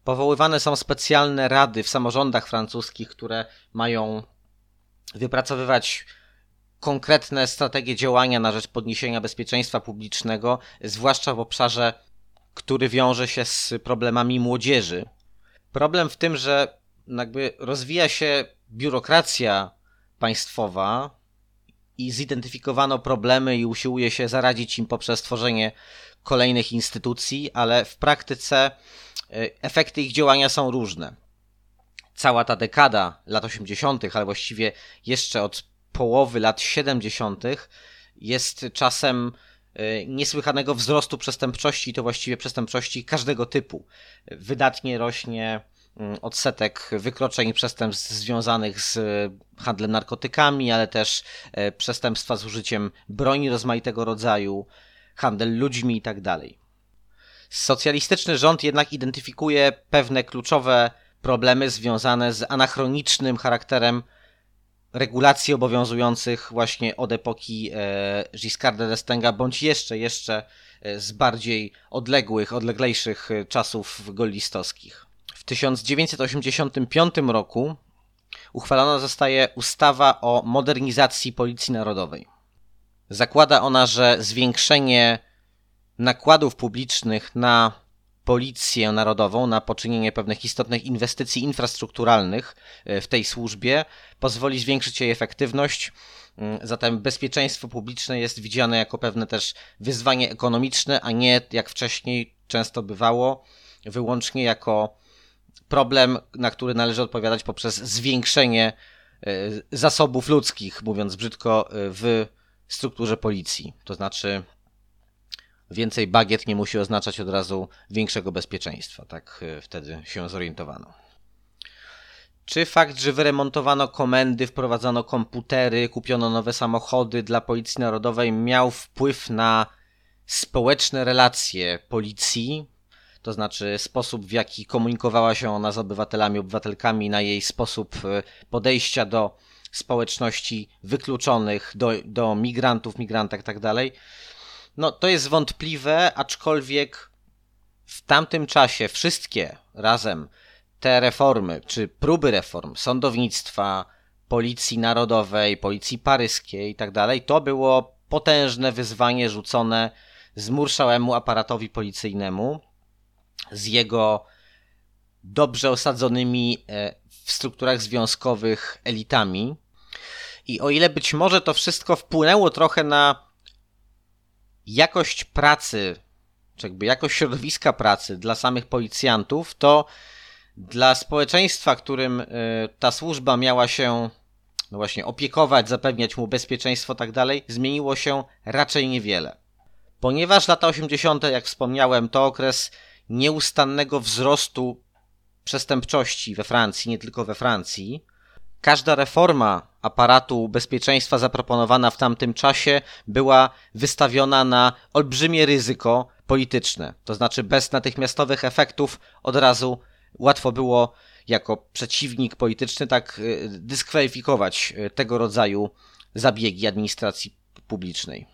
Powoływane są specjalne rady w samorządach francuskich, które mają wypracowywać konkretne strategie działania na rzecz podniesienia bezpieczeństwa publicznego, zwłaszcza w obszarze, który wiąże się z problemami młodzieży. Problem w tym, że jakby rozwija się biurokracja państwowa i zidentyfikowano problemy i usiłuje się zaradzić im poprzez tworzenie kolejnych instytucji, ale w praktyce efekty ich działania są różne. Cała ta dekada lat 80., ale właściwie jeszcze od połowy lat 70., jest czasem niesłychanego wzrostu przestępczości, to właściwie przestępczości każdego typu. Wydatnie rośnie Mm, odsetek wykroczeń i przestępstw związanych z handlem narkotykami, ale też e, przestępstwa z użyciem broni rozmaitego rodzaju, handel ludźmi itd. Tak Socjalistyczny rząd jednak identyfikuje pewne kluczowe problemy związane z anachronicznym charakterem regulacji obowiązujących właśnie od epoki e, Giscarda d'Estainga, bądź jeszcze, jeszcze e, z bardziej odległych, odleglejszych czasów gollistowskich. W 1985 roku uchwalona zostaje ustawa o modernizacji Policji Narodowej. Zakłada ona, że zwiększenie nakładów publicznych na Policję Narodową, na poczynienie pewnych istotnych inwestycji infrastrukturalnych e, w tej służbie pozwoli zwiększyć jej efektywność. Mm, zatem bezpieczeństwo publiczne jest widziane jako pewne też wyzwanie ekonomiczne, a nie jak wcześniej często bywało, wyłącznie jako problem, na który należy odpowiadać poprzez zwiększenie e, zasobów ludzkich, mówiąc brzydko, e, w strukturze policji. To znaczy, więcej bagiet nie musi oznaczać od razu większego bezpieczeństwa. Tak e, wtedy się zorientowano. Czy fakt, że wyremontowano komendy, wprowadzono komputery, kupiono nowe samochody dla Policji Narodowej, miał wpływ na społeczne relacje policji, to znaczy sposób, w jaki komunikowała się ona z obywatelami, obywatelkami, na jej sposób e, podejścia do społeczności wykluczonych, do, do migrantów, migrantek i tak dalej. No to jest wątpliwe, aczkolwiek w tamtym czasie wszystkie razem te reformy, czy próby reform sądownictwa, policji narodowej, policji paryskiej i tak dalej, to było potężne wyzwanie rzucone zmurszałemu aparatowi policyjnemu, z jego dobrze osadzonymi e, w strukturach związkowych elitami. I o ile być może to wszystko wpłynęło trochę na jakość pracy, czy jakby jakość środowiska pracy dla samych policjantów, to dla społeczeństwa, którym e, ta służba miała się no właśnie opiekować, zapewniać mu bezpieczeństwo, tak dalej, zmieniło się raczej niewiele. Ponieważ lata 80., jak wspomniałem, to okres nieustannego wzrostu przestępczości we Francji, nie tylko we Francji. Każda reforma aparatu bezpieczeństwa zaproponowana w tamtym czasie była wystawiona na olbrzymie ryzyko polityczne. To znaczy, bez natychmiastowych efektów od razu łatwo było jako przeciwnik polityczny tak y, dyskwalifikować y, tego rodzaju zabiegi administracji publicznej.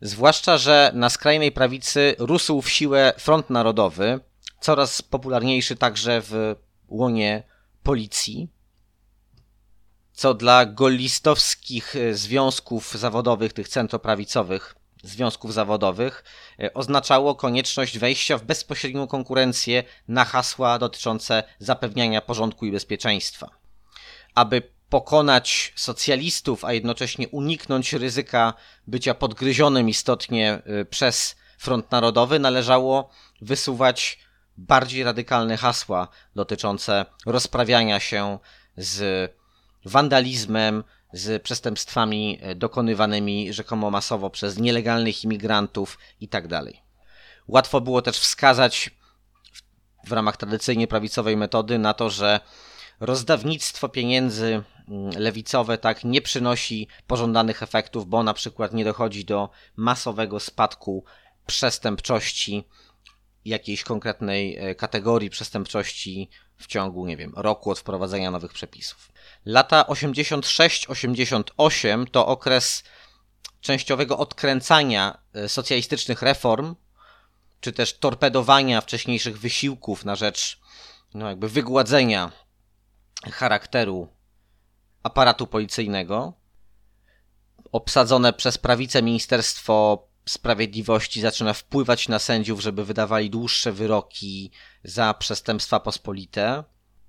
Zwłaszcza, że na skrajnej prawicy rósł w siłę Front Narodowy, coraz popularniejszy także w łonie policji, co dla golistowskich związków zawodowych, tych centroprawicowych związków zawodowych, e, oznaczało konieczność wejścia w bezpośrednią konkurencję na hasła dotyczące zapewniania porządku i bezpieczeństwa. Aby pokonać socjalistów, a jednocześnie uniknąć ryzyka bycia podgryzionym istotnie y, przez Front Narodowy, należało wysuwać bardziej radykalne hasła dotyczące rozprawiania się z wandalizmem, z przestępstwami y, dokonywanymi rzekomo masowo przez nielegalnych imigrantów itd. Tak Łatwo było też wskazać w ramach tradycyjnie prawicowej metody na to, że rozdawnictwo pieniędzy mm, lewicowe tak nie przynosi pożądanych efektów, bo na przykład nie dochodzi do masowego spadku przestępczości jakiejś konkretnej e, kategorii przestępczości w ciągu, nie wiem, roku od wprowadzenia nowych przepisów. Lata 86-88 to okres częściowego odkręcania e, socjalistycznych reform, czy też torpedowania wcześniejszych wysiłków na rzecz no jakby wygładzenia charakteru aparatu policyjnego. Obsadzone przez prawicę Ministerstwo Sprawiedliwości zaczyna wpływać na sędziów, żeby wydawali dłuższe wyroki za przestępstwa pospolite.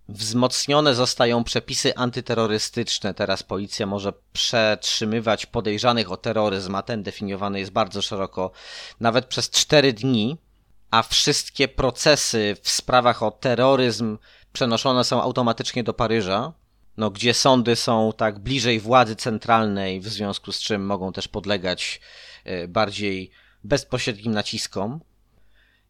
Wzmocnione zostają przepisy antyterrorystyczne. Teraz policja może przetrzymywać podejrzanych o terroryzm, a ten definiowany jest bardzo szeroko, nawet przez cztery dni a wszystkie procesy w sprawach o terroryzm przenoszone są automatycznie do Paryża, no, gdzie sądy są tak bliżej władzy centralnej, w związku z czym mogą też podlegać e, bardziej bezpośrednim naciskom.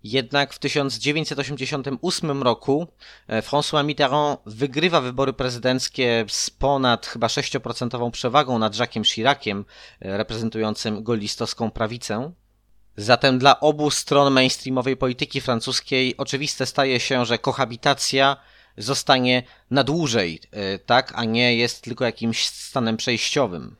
Jednak w 1988 roku e, François Mitterrand wygrywa wybory prezydenckie z ponad chyba 6% przewagą nad Jacquesem Chiraciem, e, reprezentującym golistowską prawicę. Zatem dla obu stron mainstreamowej polityki francuskiej oczywiste staje się, że kohabitacja zostanie na dłużej, e, tak, a nie jest tylko jakimś stanem przejściowym.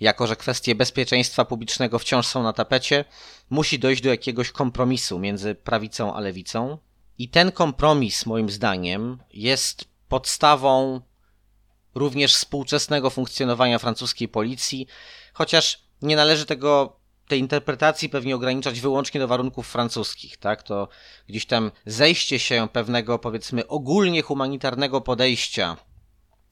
Jako, że kwestie bezpieczeństwa publicznego wciąż są na tapecie, musi dojść do jakiegoś kompromisu między prawicą a lewicą. I ten kompromis, moim zdaniem, jest podstawą również współczesnego funkcjonowania francuskiej policji, chociaż nie należy tego tej interpretacji pewnie ograniczać wyłącznie do warunków francuskich, tak? To gdzieś tam zejście się pewnego, powiedzmy, ogólnie humanitarnego podejścia,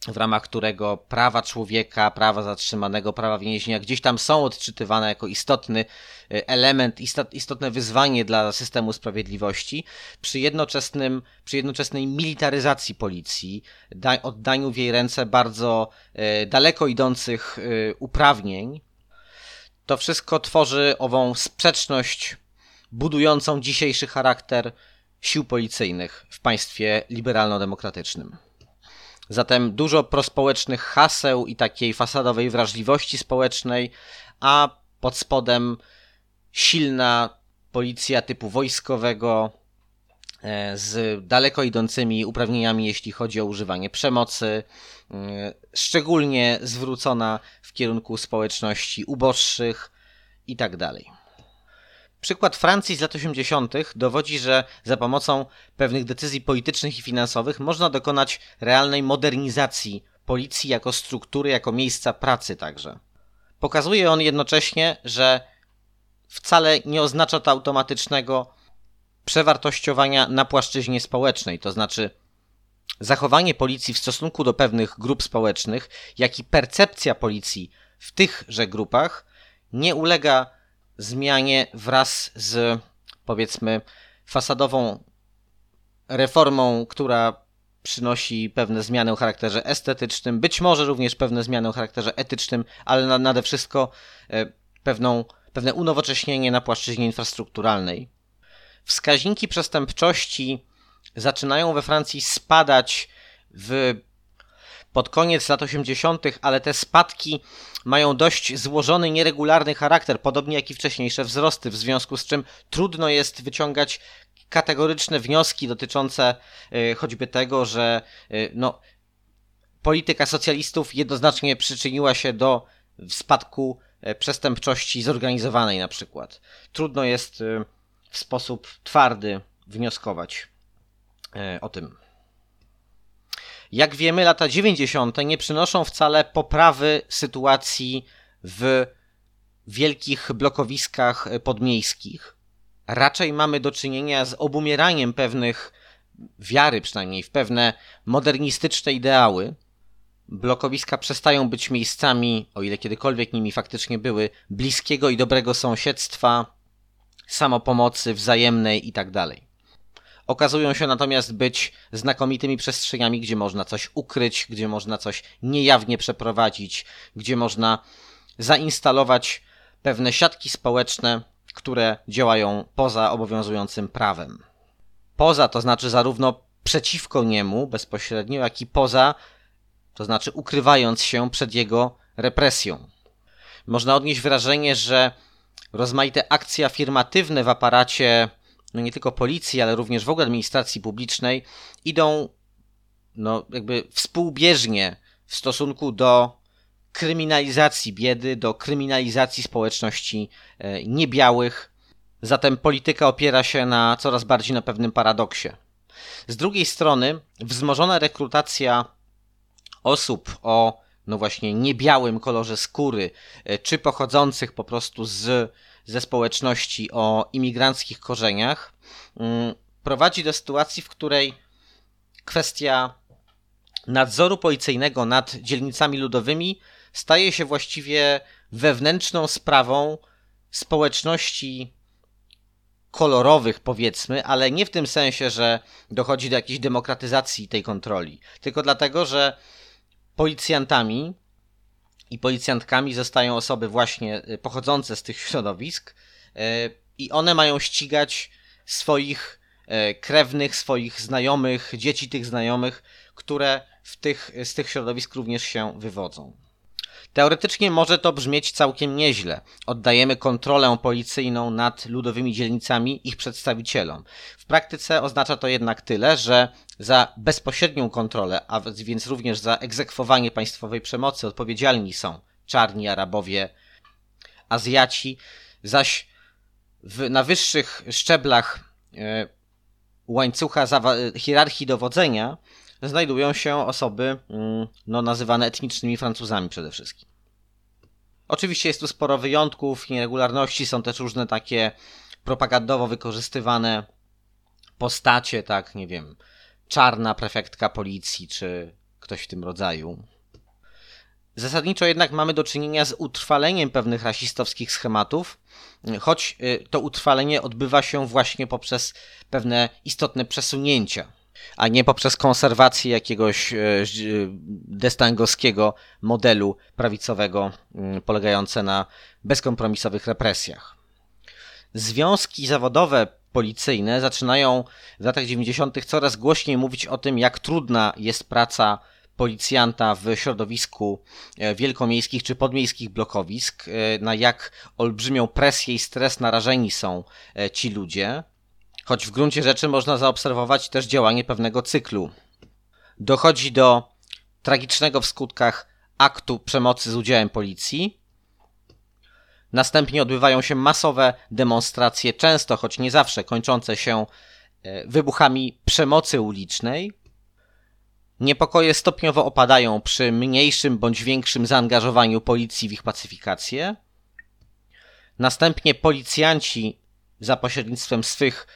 w ramach którego prawa człowieka, prawa zatrzymanego, prawa więźnia gdzieś tam są odczytywane jako istotny e, element, istotne wyzwanie dla systemu sprawiedliwości, przy jednoczesnym, przy jednoczesnej militaryzacji policji, oddaniu w jej ręce bardzo e, daleko idących e, uprawnień, to wszystko tworzy ową sprzeczność budującą dzisiejszy charakter sił policyjnych w państwie liberalno-demokratycznym. Zatem dużo prospołecznych haseł i takiej fasadowej wrażliwości społecznej, a pod spodem silna policja typu wojskowego e, z daleko idącymi uprawnieniami, jeśli chodzi o używanie przemocy, e, szczególnie zwrócona w kierunku społeczności uboższych i tak. Przykład Francji z lat 80. dowodzi, że za pomocą pewnych decyzji politycznych i finansowych można dokonać realnej modernizacji policji jako struktury, jako miejsca pracy także. Pokazuje on jednocześnie, że wcale nie oznacza to automatycznego przewartościowania na płaszczyźnie społecznej, to znaczy zachowanie policji w stosunku do pewnych grup społecznych, jak i percepcja policji w tychże grupach nie ulega zmianie wraz z powiedzmy fasadową reformą, która przynosi pewne zmiany o charakterze estetycznym, być może również pewne zmiany o charakterze etycznym, ale nade wszystko e, pewną, pewne unowocześnienie na płaszczyźnie infrastrukturalnej. Wskaźniki przestępczości zaczynają we Francji spadać w pod koniec lat 80., ale te spadki mają dość złożony, nieregularny charakter, podobnie jak i wcześniejsze wzrosty, w związku z czym trudno jest wyciągać kategoryczne wnioski dotyczące y, choćby tego, że y, no, polityka socjalistów jednoznacznie przyczyniła się do spadku y, przestępczości zorganizowanej na przykład. Trudno jest w sposób twardy wnioskować o tym. Jak wiemy, lata 90. nie przynoszą wcale poprawy sytuacji w wielkich blokowiskach podmiejskich. Raczej mamy do czynienia z obumieraniem pewnych wiary, przynajmniej w pewne modernistyczne ideały. Blokowiska przestają być miejscami, o ile kiedykolwiek nimi faktycznie były, bliskiego i dobrego sąsiedztwa, samopomocy wzajemnej itd. Okazują się natomiast być znakomitymi przestrzeniami, gdzie można coś ukryć, gdzie można coś niejawnie przeprowadzić, gdzie można zainstalować pewne siatki społeczne, które działają poza obowiązującym prawem. Poza to znaczy zarówno przeciwko niemu bezpośrednio, jak i poza, to znaczy ukrywając się przed jego represją. Można odnieść wrażenie, że rozmaite akcje afirmatywne w aparacie no nie tylko policji, ale również w ogóle administracji publicznej idą no jakby współbieżnie w stosunku do kryminalizacji biedy, do kryminalizacji społeczności e, niebiałych. Zatem polityka opiera się na coraz bardziej na pewnym paradoksie. Z drugiej strony, wzmożona rekrutacja osób o no właśnie niebiałym kolorze skóry, e, czy pochodzących po prostu z ze społeczności o imigranckich korzeniach, mm, prowadzi do sytuacji, w której kwestia nadzoru policyjnego nad dzielnicami ludowymi staje się właściwie wewnętrzną sprawą społeczności kolorowych, powiedzmy, ale nie w tym sensie, że dochodzi do jakiejś demokratyzacji tej kontroli, tylko dlatego, że policjantami i policjantkami zostają osoby właśnie y, pochodzące z tych środowisk y, i one mają ścigać swoich y, krewnych, swoich znajomych, dzieci tych znajomych, które w tych, z tych środowisk również się wywodzą. Teoretycznie może to brzmieć całkiem nieźle. Oddajemy kontrolę policyjną nad ludowymi dzielnicami ich przedstawicielom. W praktyce oznacza to jednak tyle, że za bezpośrednią kontrolę, a więc również za egzekwowanie państwowej przemocy odpowiedzialni są czarni Arabowie, Azjaci, zaś w, na wyższych szczeblach e, łańcucha hierarchii dowodzenia znajdują się osoby mm, no, nazywane etnicznymi Francuzami przede wszystkim. Oczywiście jest tu sporo wyjątków, nieregularności, są też różne takie propagandowo wykorzystywane postacie, tak, nie wiem, czarna prefektka policji, czy ktoś w tym rodzaju. Zasadniczo jednak mamy do czynienia z utrwaleniem pewnych rasistowskich schematów, choć y, to utrwalenie odbywa się właśnie poprzez pewne istotne przesunięcia a nie poprzez konserwację jakiegoś e, destangowskiego modelu prawicowego mm, polegające na bezkompromisowych represjach. Związki zawodowe policyjne zaczynają w latach 90. coraz głośniej mówić o tym, jak trudna jest praca policjanta w środowisku e, wielkomiejskich czy podmiejskich blokowisk, e, na jak olbrzymią presję i stres narażeni są ci ludzie choć w gruncie rzeczy można zaobserwować też działanie pewnego cyklu. Dochodzi do tragicznego w skutkach aktu przemocy z udziałem policji. Następnie odbywają się masowe demonstracje, często, choć nie zawsze, kończące się e, wybuchami przemocy ulicznej. Niepokoje stopniowo opadają przy mniejszym bądź większym zaangażowaniu policji w ich pacyfikację. Następnie policjanci za pośrednictwem swych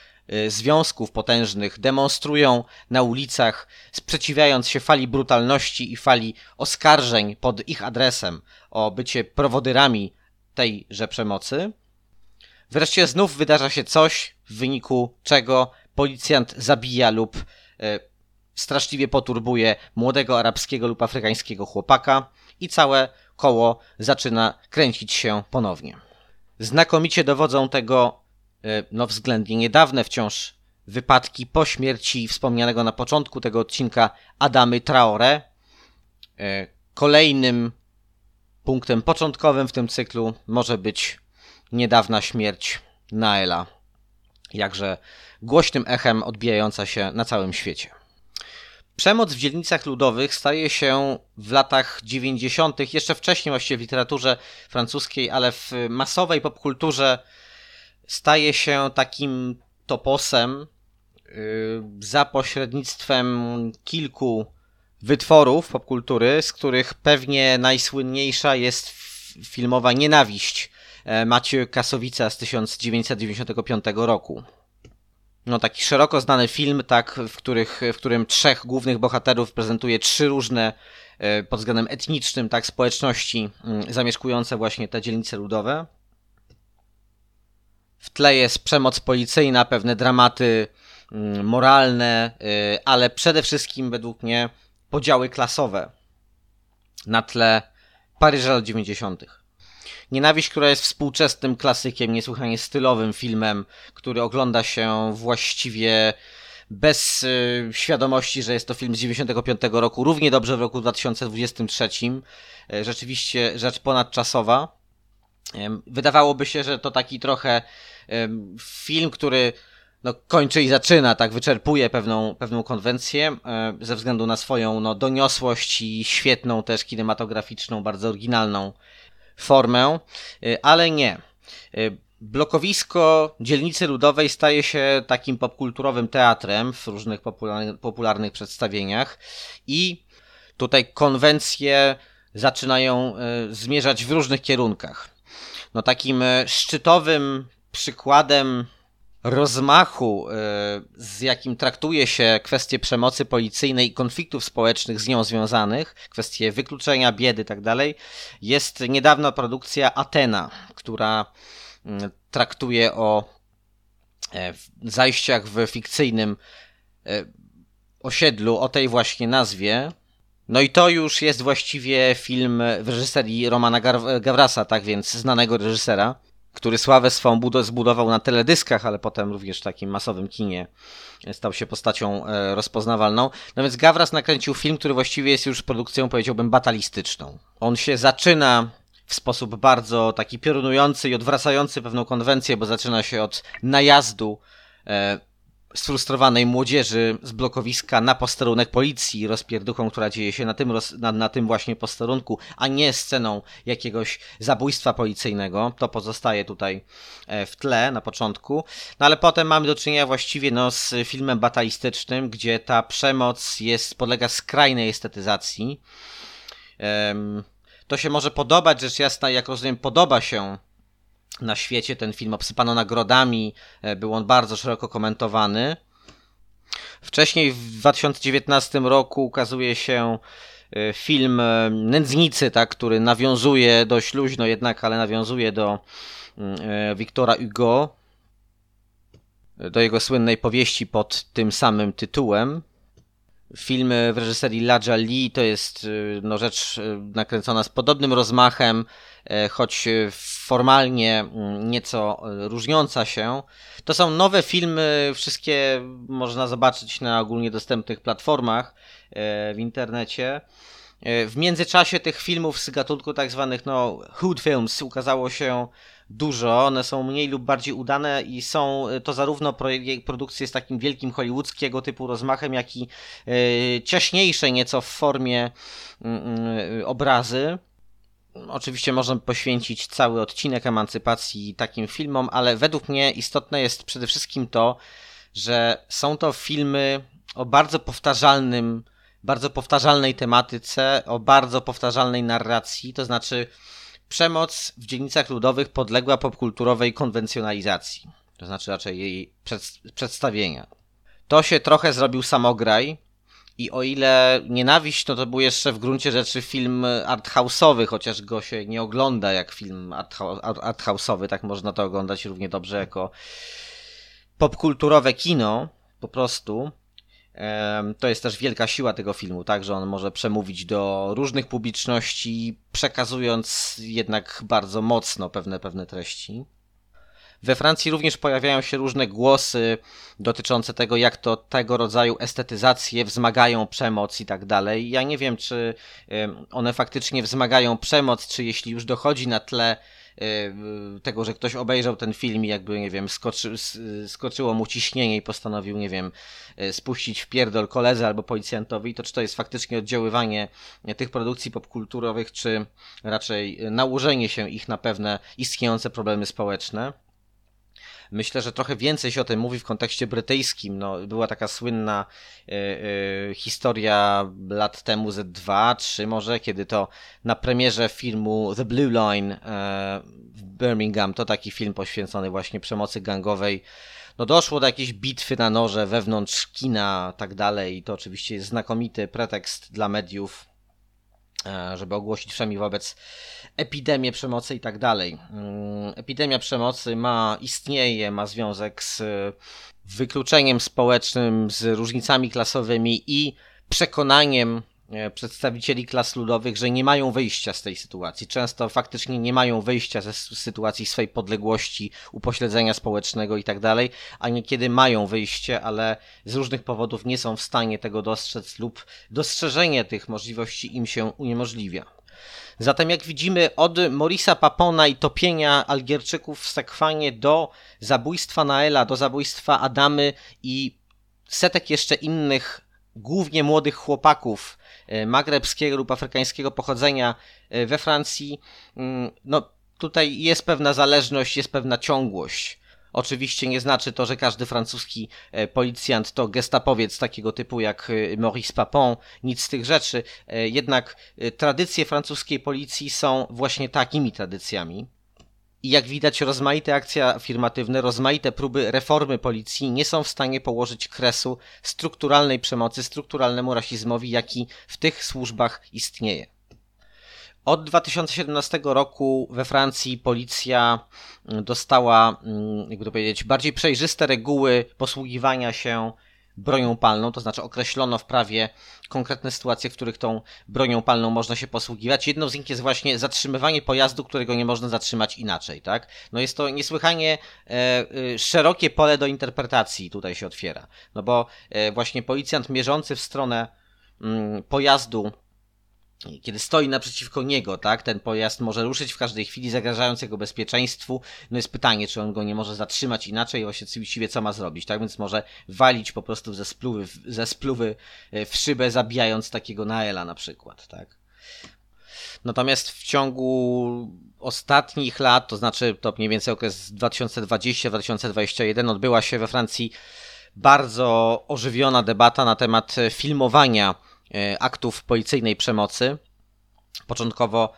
związków potężnych demonstrują na ulicach, sprzeciwiając się fali brutalności i fali oskarżeń pod ich adresem o bycie prowodyrami tejże przemocy. Wreszcie znów wydarza się coś, w wyniku czego policjant zabija lub y, straszliwie poturbuje młodego arabskiego lub afrykańskiego chłopaka i całe koło zaczyna kręcić się ponownie. Znakomicie dowodzą tego no względnie niedawne wciąż wypadki po śmierci wspomnianego na początku tego odcinka Adamy Traore. E, kolejnym punktem początkowym w tym cyklu może być niedawna śmierć Naela, jakże głośnym echem odbijająca się na całym świecie. Przemoc w dzielnicach ludowych staje się w latach 90., jeszcze wcześniej właściwie w literaturze francuskiej, ale w masowej popkulturze staje się takim toposem y, za pośrednictwem kilku wytworów popkultury, z których pewnie najsłynniejsza jest filmowa Nienawiść e, Macie Kasowica z 1995 roku. No taki szeroko znany film, tak, w, których, w którym trzech głównych bohaterów prezentuje trzy różne e, pod względem etnicznym, tak, społeczności mm, zamieszkujące właśnie te dzielnice ludowe. W tle jest przemoc policyjna, pewne dramaty mm, moralne, y, ale przede wszystkim według mnie podziały klasowe na tle Paryża lat 90. Nienawiść, która jest współczesnym klasykiem, niesłychanie stylowym filmem, który ogląda się właściwie bez y, świadomości, że jest to film z 95 roku, równie dobrze w roku 2023. Y, rzeczywiście rzecz ponadczasowa. Wydawałoby się, że to taki trochę film, który no, kończy i zaczyna, tak, wyczerpuje pewną, pewną konwencję ze względu na swoją no, doniosłość i świetną też kinematograficzną, bardzo oryginalną formę, y, ale nie. Y, blokowisko dzielnicy ludowej staje się takim popkulturowym teatrem w różnych popularnych, popularnych przedstawieniach i tutaj konwencje zaczynają zmierzać w różnych kierunkach. No takim szczytowym przykładem rozmachu, e, z jakim traktuje się kwestie przemocy policyjnej i konfliktów społecznych z nią związanych, kwestie wykluczenia, biedy itd., tak jest niedawna produkcja Atena, która mm, traktuje o e, zajściach w fikcyjnym e, osiedlu o tej właśnie nazwie. No i to już jest właściwie film w reżyserii Romana Gawrasa, tak więc znanego reżysera, który sławę swą zbudował na teledyskach, ale potem również w takim masowym kinie stał się postacią e, rozpoznawalną. No więc Gawras nakręcił film, który właściwie jest już produkcją, powiedziałbym, batalistyczną. On się zaczyna w sposób bardzo taki piorunujący i odwracający pewną konwencję, bo zaczyna się od najazdu e, sfrustrowanej młodzieży z blokowiska na posterunek policji, rozpierduchą, która dzieje się na tym, na, na tym właśnie posterunku, a nie sceną jakiegoś zabójstwa policyjnego. To pozostaje tutaj e, w tle na początku. No ale potem mamy do czynienia właściwie no, z filmem batalistycznym, gdzie ta przemoc jest, podlega skrajnej estetyzacji. To się może podobać, rzecz jasna, jak rozumiem, podoba się na świecie. Ten film obsypano nagrodami, e, był on bardzo szeroko komentowany. Wcześniej w 2019 roku ukazuje się e, film e, Nędznicy, tak, który nawiązuje dość luźno jednak, ale nawiązuje do mm, Wiktora Hugo, do jego słynnej powieści pod tym samym tytułem. Film w reżyserii Laja Lee to jest no, rzecz nakręcona z podobnym rozmachem, choć formalnie mm, nieco różniąca się. To są nowe filmy, wszystkie można zobaczyć na ogólnie dostępnych platformach e, w internecie. E, w międzyczasie tych filmów z gatunku tak zwanych no, hood films ukazało się dużo. One są mniej lub bardziej udane i są to zarówno produkcje z takim wielkim hollywoodzkiego typu rozmachem, jak i ciaśniejsze nieco w formie mm, mm, obrazy. Oczywiście można poświęcić cały odcinek emancypacji takim filmom, ale według mnie istotne jest przede wszystkim to, że są to filmy o bardzo powtarzalnym, bardzo powtarzalnej tematyce, o bardzo powtarzalnej narracji, to znaczy przemoc w dzielnicach ludowych podległa popkulturowej konwencjonalizacji, to znaczy raczej jej przedstawienia. To się trochę zrobił samograj, i o ile Nienawiść, no to był jeszcze w gruncie rzeczy film arthouse'owy, chociaż go się nie ogląda jak film arthouse'owy, tak można to oglądać równie dobrze jako popkulturowe kino, po prostu. To jest też wielka siła tego filmu, tak, że on może przemówić do różnych publiczności, przekazując jednak bardzo mocno pewne, pewne treści. We Francji również pojawiają się różne głosy dotyczące tego, jak to tego rodzaju estetyzacje wzmagają przemoc i tak dalej. Ja nie wiem, czy one faktycznie wzmagają przemoc, czy jeśli już dochodzi na tle tego, że ktoś obejrzał ten film i jakby, nie wiem, skoczy, skoczyło mu ciśnienie i postanowił, nie wiem, e, spuścić w pierdol koledze albo policjantowi, to czy to jest faktycznie oddziaływanie tych produkcji popkulturowych, czy raczej nałożenie się ich na pewne istniejące problemy społeczne. Myślę, że trochę więcej się o tym mówi w kontekście brytyjskim. No, była taka słynna y, y, historia lat temu, ze dwa, trzy może, kiedy to na premierze filmu The Blue Line y, w Birmingham, to taki film poświęcony właśnie przemocy gangowej, no doszło do jakiejś bitwy na noże wewnątrz kina, tak dalej. I to oczywiście jest znakomity pretekst dla mediów żeby ogłosić przynajmniej wobec epidemii przemocy i tak dalej. Mm, epidemia przemocy ma, istnieje, ma związek z wykluczeniem społecznym, z różnicami klasowymi i przekonaniem E, przedstawicieli klas ludowych, że nie mają wyjścia z tej sytuacji. Często faktycznie nie mają wyjścia ze sytuacji swej podległości, upośledzenia społecznego i tak dalej, a niekiedy mają wyjście, ale z różnych powodów nie są w stanie tego dostrzec lub dostrzeżenie tych możliwości im się uniemożliwia. Zatem jak widzimy od Morisa Papona i topienia Algierczyków w Sekwanie do zabójstwa Naela, do zabójstwa Adamy i setek jeszcze innych głównie młodych chłopaków e, magrebskiego lub afrykańskiego pochodzenia e, we Francji, mm, no tutaj jest pewna zależność, jest pewna ciągłość. Oczywiście nie znaczy to, że każdy francuski e, policjant to gestapowiec takiego typu jak Maurice Papon, nic z tych rzeczy. Jednak tradycje francuskiej policji są właśnie takimi tradycjami. I jak widać, rozmaite akcje afirmatywne, rozmaite próby reformy policji nie są w stanie położyć kresu strukturalnej przemocy, strukturalnemu rasizmowi, jaki w tych służbach istnieje. Od 2017 roku we Francji policja mm, dostała, mm, jakby to powiedzieć, bardziej przejrzyste reguły posługiwania się bronią palną, to znaczy określono w prawie konkretne sytuacje, w których tą bronią palną można się posługiwać. Jedną z nich jest właśnie zatrzymywanie pojazdu, którego nie można zatrzymać inaczej, tak? No jest to niesłychanie e, e, szerokie pole do interpretacji tutaj się otwiera. No bo e, właśnie policjant mierzący w stronę mm, pojazdu kiedy stoi naprzeciwko niego, tak, ten pojazd może ruszyć w każdej chwili, zagrażając jego bezpieczeństwu. No jest pytanie, czy on go nie może zatrzymać inaczej, właśnie właściwie co ma zrobić, tak, więc może walić po prostu ze spluwy, ze spluwy e, w szybę, zabijając takiego Naela na przykład, tak. Natomiast w ciągu ostatnich lat, to znaczy to mniej więcej okres 2020-2021, odbyła się we Francji bardzo ożywiona debata na temat filmowania E, aktów policyjnej przemocy. Początkowo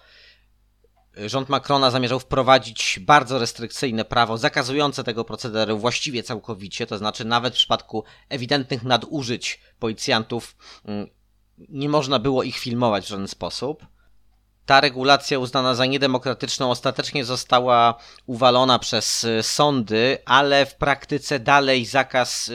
e, rząd Macrona zamierzał wprowadzić bardzo restrykcyjne prawo zakazujące tego procederu właściwie całkowicie, to znaczy nawet w przypadku ewidentnych nadużyć policjantów mm, nie można było ich filmować w żaden sposób. Ta regulacja uznana za niedemokratyczną ostatecznie została uwalona przez e, sądy, ale w praktyce dalej zakaz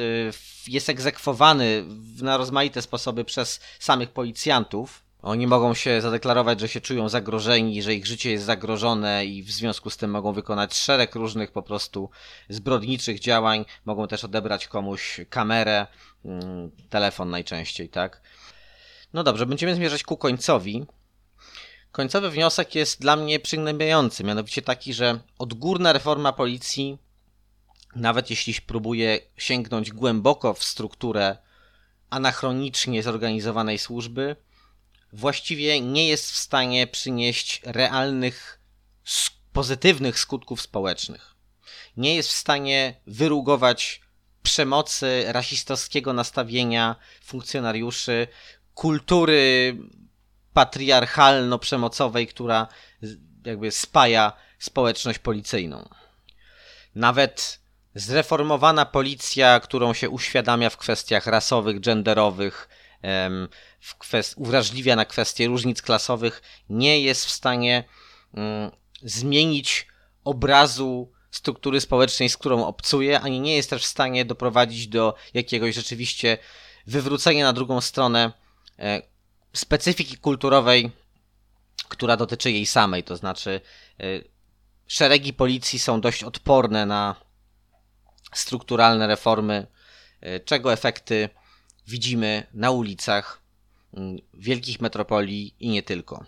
jest egzekwowany na rozmaite sposoby przez samych policjantów. Oni mogą się zadeklarować, że się czują zagrożeni, że ich życie jest zagrożone i w związku z tym mogą wykonać szereg różnych po prostu zbrodniczych działań. Mogą też odebrać komuś kamerę, mm, telefon najczęściej, tak? No dobrze, będziemy zmierzać ku końcowi. Końcowy wniosek jest dla mnie przygnębiający, mianowicie taki, że odgórna reforma policji nawet jeśli próbuje sięgnąć głęboko w strukturę anachronicznie zorganizowanej służby, właściwie nie jest w stanie przynieść realnych, pozytywnych skutków społecznych. Nie jest w stanie wyrugować przemocy, rasistowskiego nastawienia funkcjonariuszy, kultury patriarchalno-przemocowej, która jakby spaja społeczność policyjną. Nawet zreformowana policja, którą się uświadamia w kwestiach rasowych, genderowych, w kwest- uwrażliwia na kwestie różnic klasowych, nie jest w stanie mm, zmienić obrazu struktury społecznej, z którą obcuje, ani nie jest też w stanie doprowadzić do jakiegoś rzeczywiście wywrócenia na drugą stronę e, specyfiki kulturowej, która dotyczy jej samej. To znaczy, e, szeregi policji są dość odporne na strukturalne reformy, e, czego efekty widzimy na ulicach mm, wielkich metropolii i nie tylko.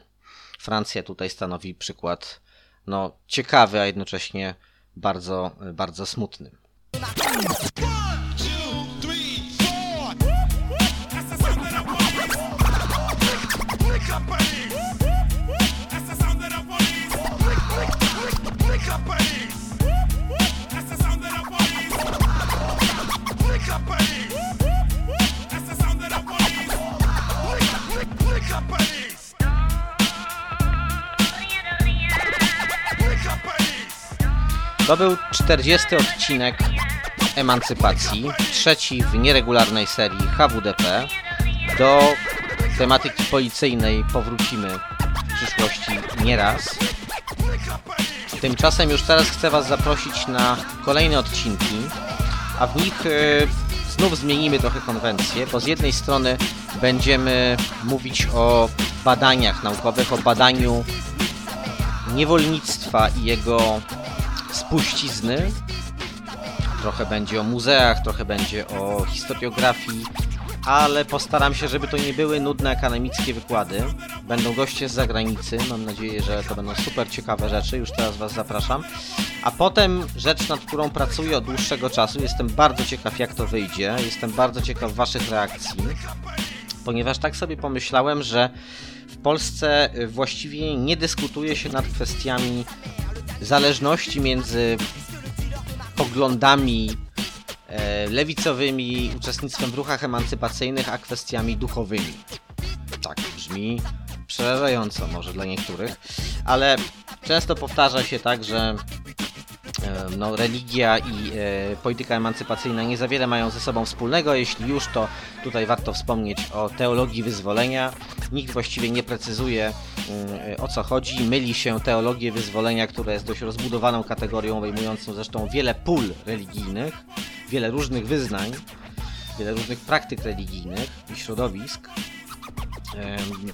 Francja tutaj stanowi przykład no, ciekawy, a jednocześnie bardzo, bardzo smutny. To był 40 odcinek Emancypacji, trzeci w nieregularnej serii HWDP. Do tematyki policyjnej powrócimy w przyszłości nieraz. Tymczasem już teraz chcę Was zaprosić na kolejne odcinki, a w nich y, znów zmienimy trochę konwencję, bo z jednej strony będziemy mówić o badaniach naukowych, o badaniu niewolnictwa i jego spuścizny. Trochę będzie o muzeach, trochę będzie o historiografii, ale postaram się, żeby to nie były nudne akademickie wykłady. Będą goście z zagranicy, mam nadzieję, że to będą super ciekawe rzeczy, już teraz Was zapraszam. A potem rzecz, nad którą pracuję od dłuższego czasu, jestem bardzo ciekaw jak to wyjdzie, jestem bardzo ciekaw Waszych reakcji, ponieważ tak sobie pomyślałem, że w Polsce właściwie nie dyskutuje się nad kwestiami zależności między poglądami e, lewicowymi, uczestnictwem w ruchach emancypacyjnych, a kwestiami duchowymi. Tak brzmi przerażająco może dla niektórych, ale często powtarza się tak, że no, religia i e, polityka emancypacyjna nie za wiele mają ze sobą wspólnego. Jeśli już, to tutaj warto wspomnieć o teologii wyzwolenia, nikt właściwie nie precyzuje mm, o co chodzi. Myli się teologię wyzwolenia, która jest dość rozbudowaną kategorią, obejmującą zresztą wiele pól religijnych, wiele różnych wyznań, wiele różnych praktyk religijnych i środowisk.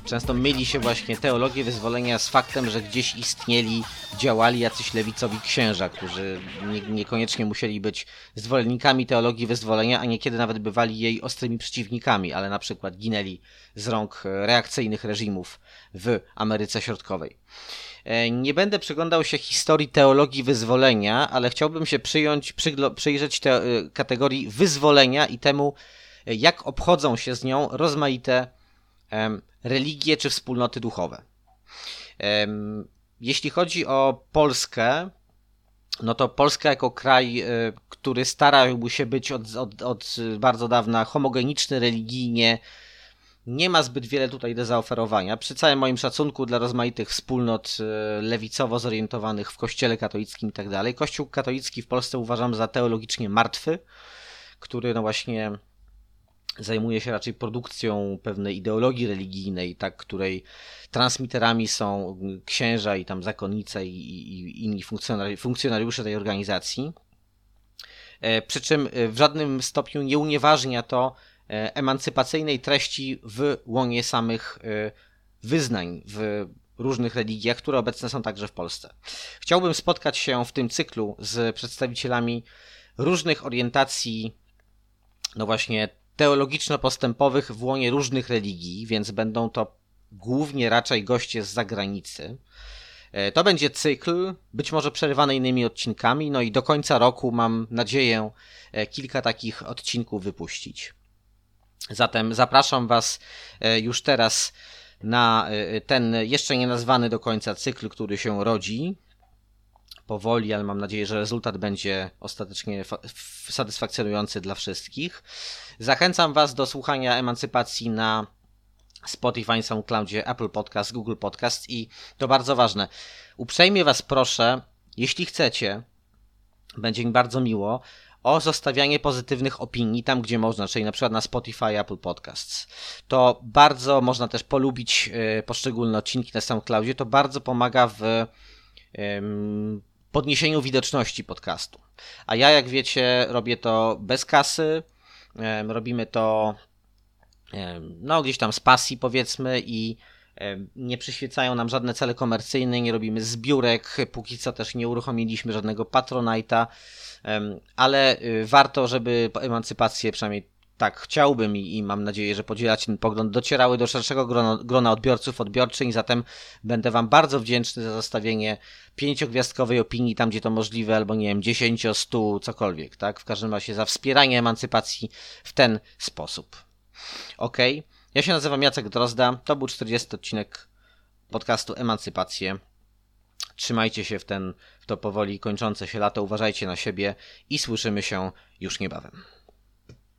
Często myli się właśnie teologię wyzwolenia z faktem, że gdzieś istnieli, działali jacyś lewicowi księża, którzy nie, niekoniecznie musieli być zwolennikami teologii wyzwolenia, a niekiedy nawet bywali jej ostrymi przeciwnikami, ale na przykład ginęli z rąk reakcyjnych reżimów w Ameryce Środkowej. E, nie będę przyglądał się historii teologii wyzwolenia, ale chciałbym się przyjąć, przyjrzeć te, e, kategorii wyzwolenia i temu, e, jak obchodzą się z nią rozmaite religie czy wspólnoty duchowe. Jeśli chodzi o Polskę, no to Polska jako kraj, e, który starał się być od, od, od bardzo dawna homogeniczny religijnie, nie ma zbyt wiele tutaj do zaoferowania. Przy całym moim szacunku dla rozmaitych wspólnot e, lewicowo zorientowanych w kościele katolickim i tak dalej. Kościół katolicki w Polsce uważam za teologicznie martwy, który no właśnie zajmuje się raczej produkcją pewnej ideologii religijnej, tak, której transmiterami są księża i tam zakonnice i, i inni funkcjonari funkcjonariusze tej organizacji. E, przy czym e, w żadnym stopniu nie unieważnia to e, emancypacyjnej treści w łonie samych wyznań w różnych religiach, które obecne są także w Polsce. Chciałbym spotkać się w tym cyklu z przedstawicielami różnych orientacji, no właśnie teologiczno-postępowych w łonie różnych religii, więc będą to głównie raczej goście z zagranicy. E, to będzie cykl, być może przerywany innymi odcinkami, no i do końca roku mam nadzieję e, kilka takich odcinków wypuścić. Zatem zapraszam Was e, już teraz na ten jeszcze nie nazwany do końca cykl, który się rodzi powoli, ale mam nadzieję, że rezultat będzie ostatecznie satysfakcjonujący dla wszystkich. Zachęcam Was do słuchania Emancypacji na Spotify, SoundCloudzie, Apple Podcast, Google Podcast i to bardzo ważne. Uprzejmie Was proszę, jeśli chcecie, będzie mi bardzo miło, o zostawianie pozytywnych opinii tam, gdzie można, czyli na przykład na Spotify, Apple Podcasts. To bardzo można też polubić e, poszczególne odcinki na SoundCloudzie. To bardzo pomaga w podniesieniu widoczności podcastu. A ja, jak wiecie, robię to bez kasy. Robimy to no gdzieś tam z pasji powiedzmy i nie przyświecają nam żadne cele komercyjne, nie robimy zbiórek, póki co też nie uruchomiliśmy żadnego Patronite'a, ale y, warto, żeby emancypację przynajmniej tak chciałbym i, i, mam nadzieję, że podzielacie ten pogląd, docierały do szerszego grona, grona odbiorców, odbiorczyń, zatem będę Wam bardzo wdzięczny za zostawienie pięciogwiazdkowej opinii tam, gdzie to możliwe, albo nie wiem, dziesięcio, stu, cokolwiek, tak? W każdym razie za wspieranie emancypacji w ten sposób. Ok? Ja się nazywam Jacek Drozda, to był 40 odcinek podcastu Emancypację. Trzymajcie się w ten, w to powoli kończące się lato, uważajcie na siebie i słyszymy się już niebawem.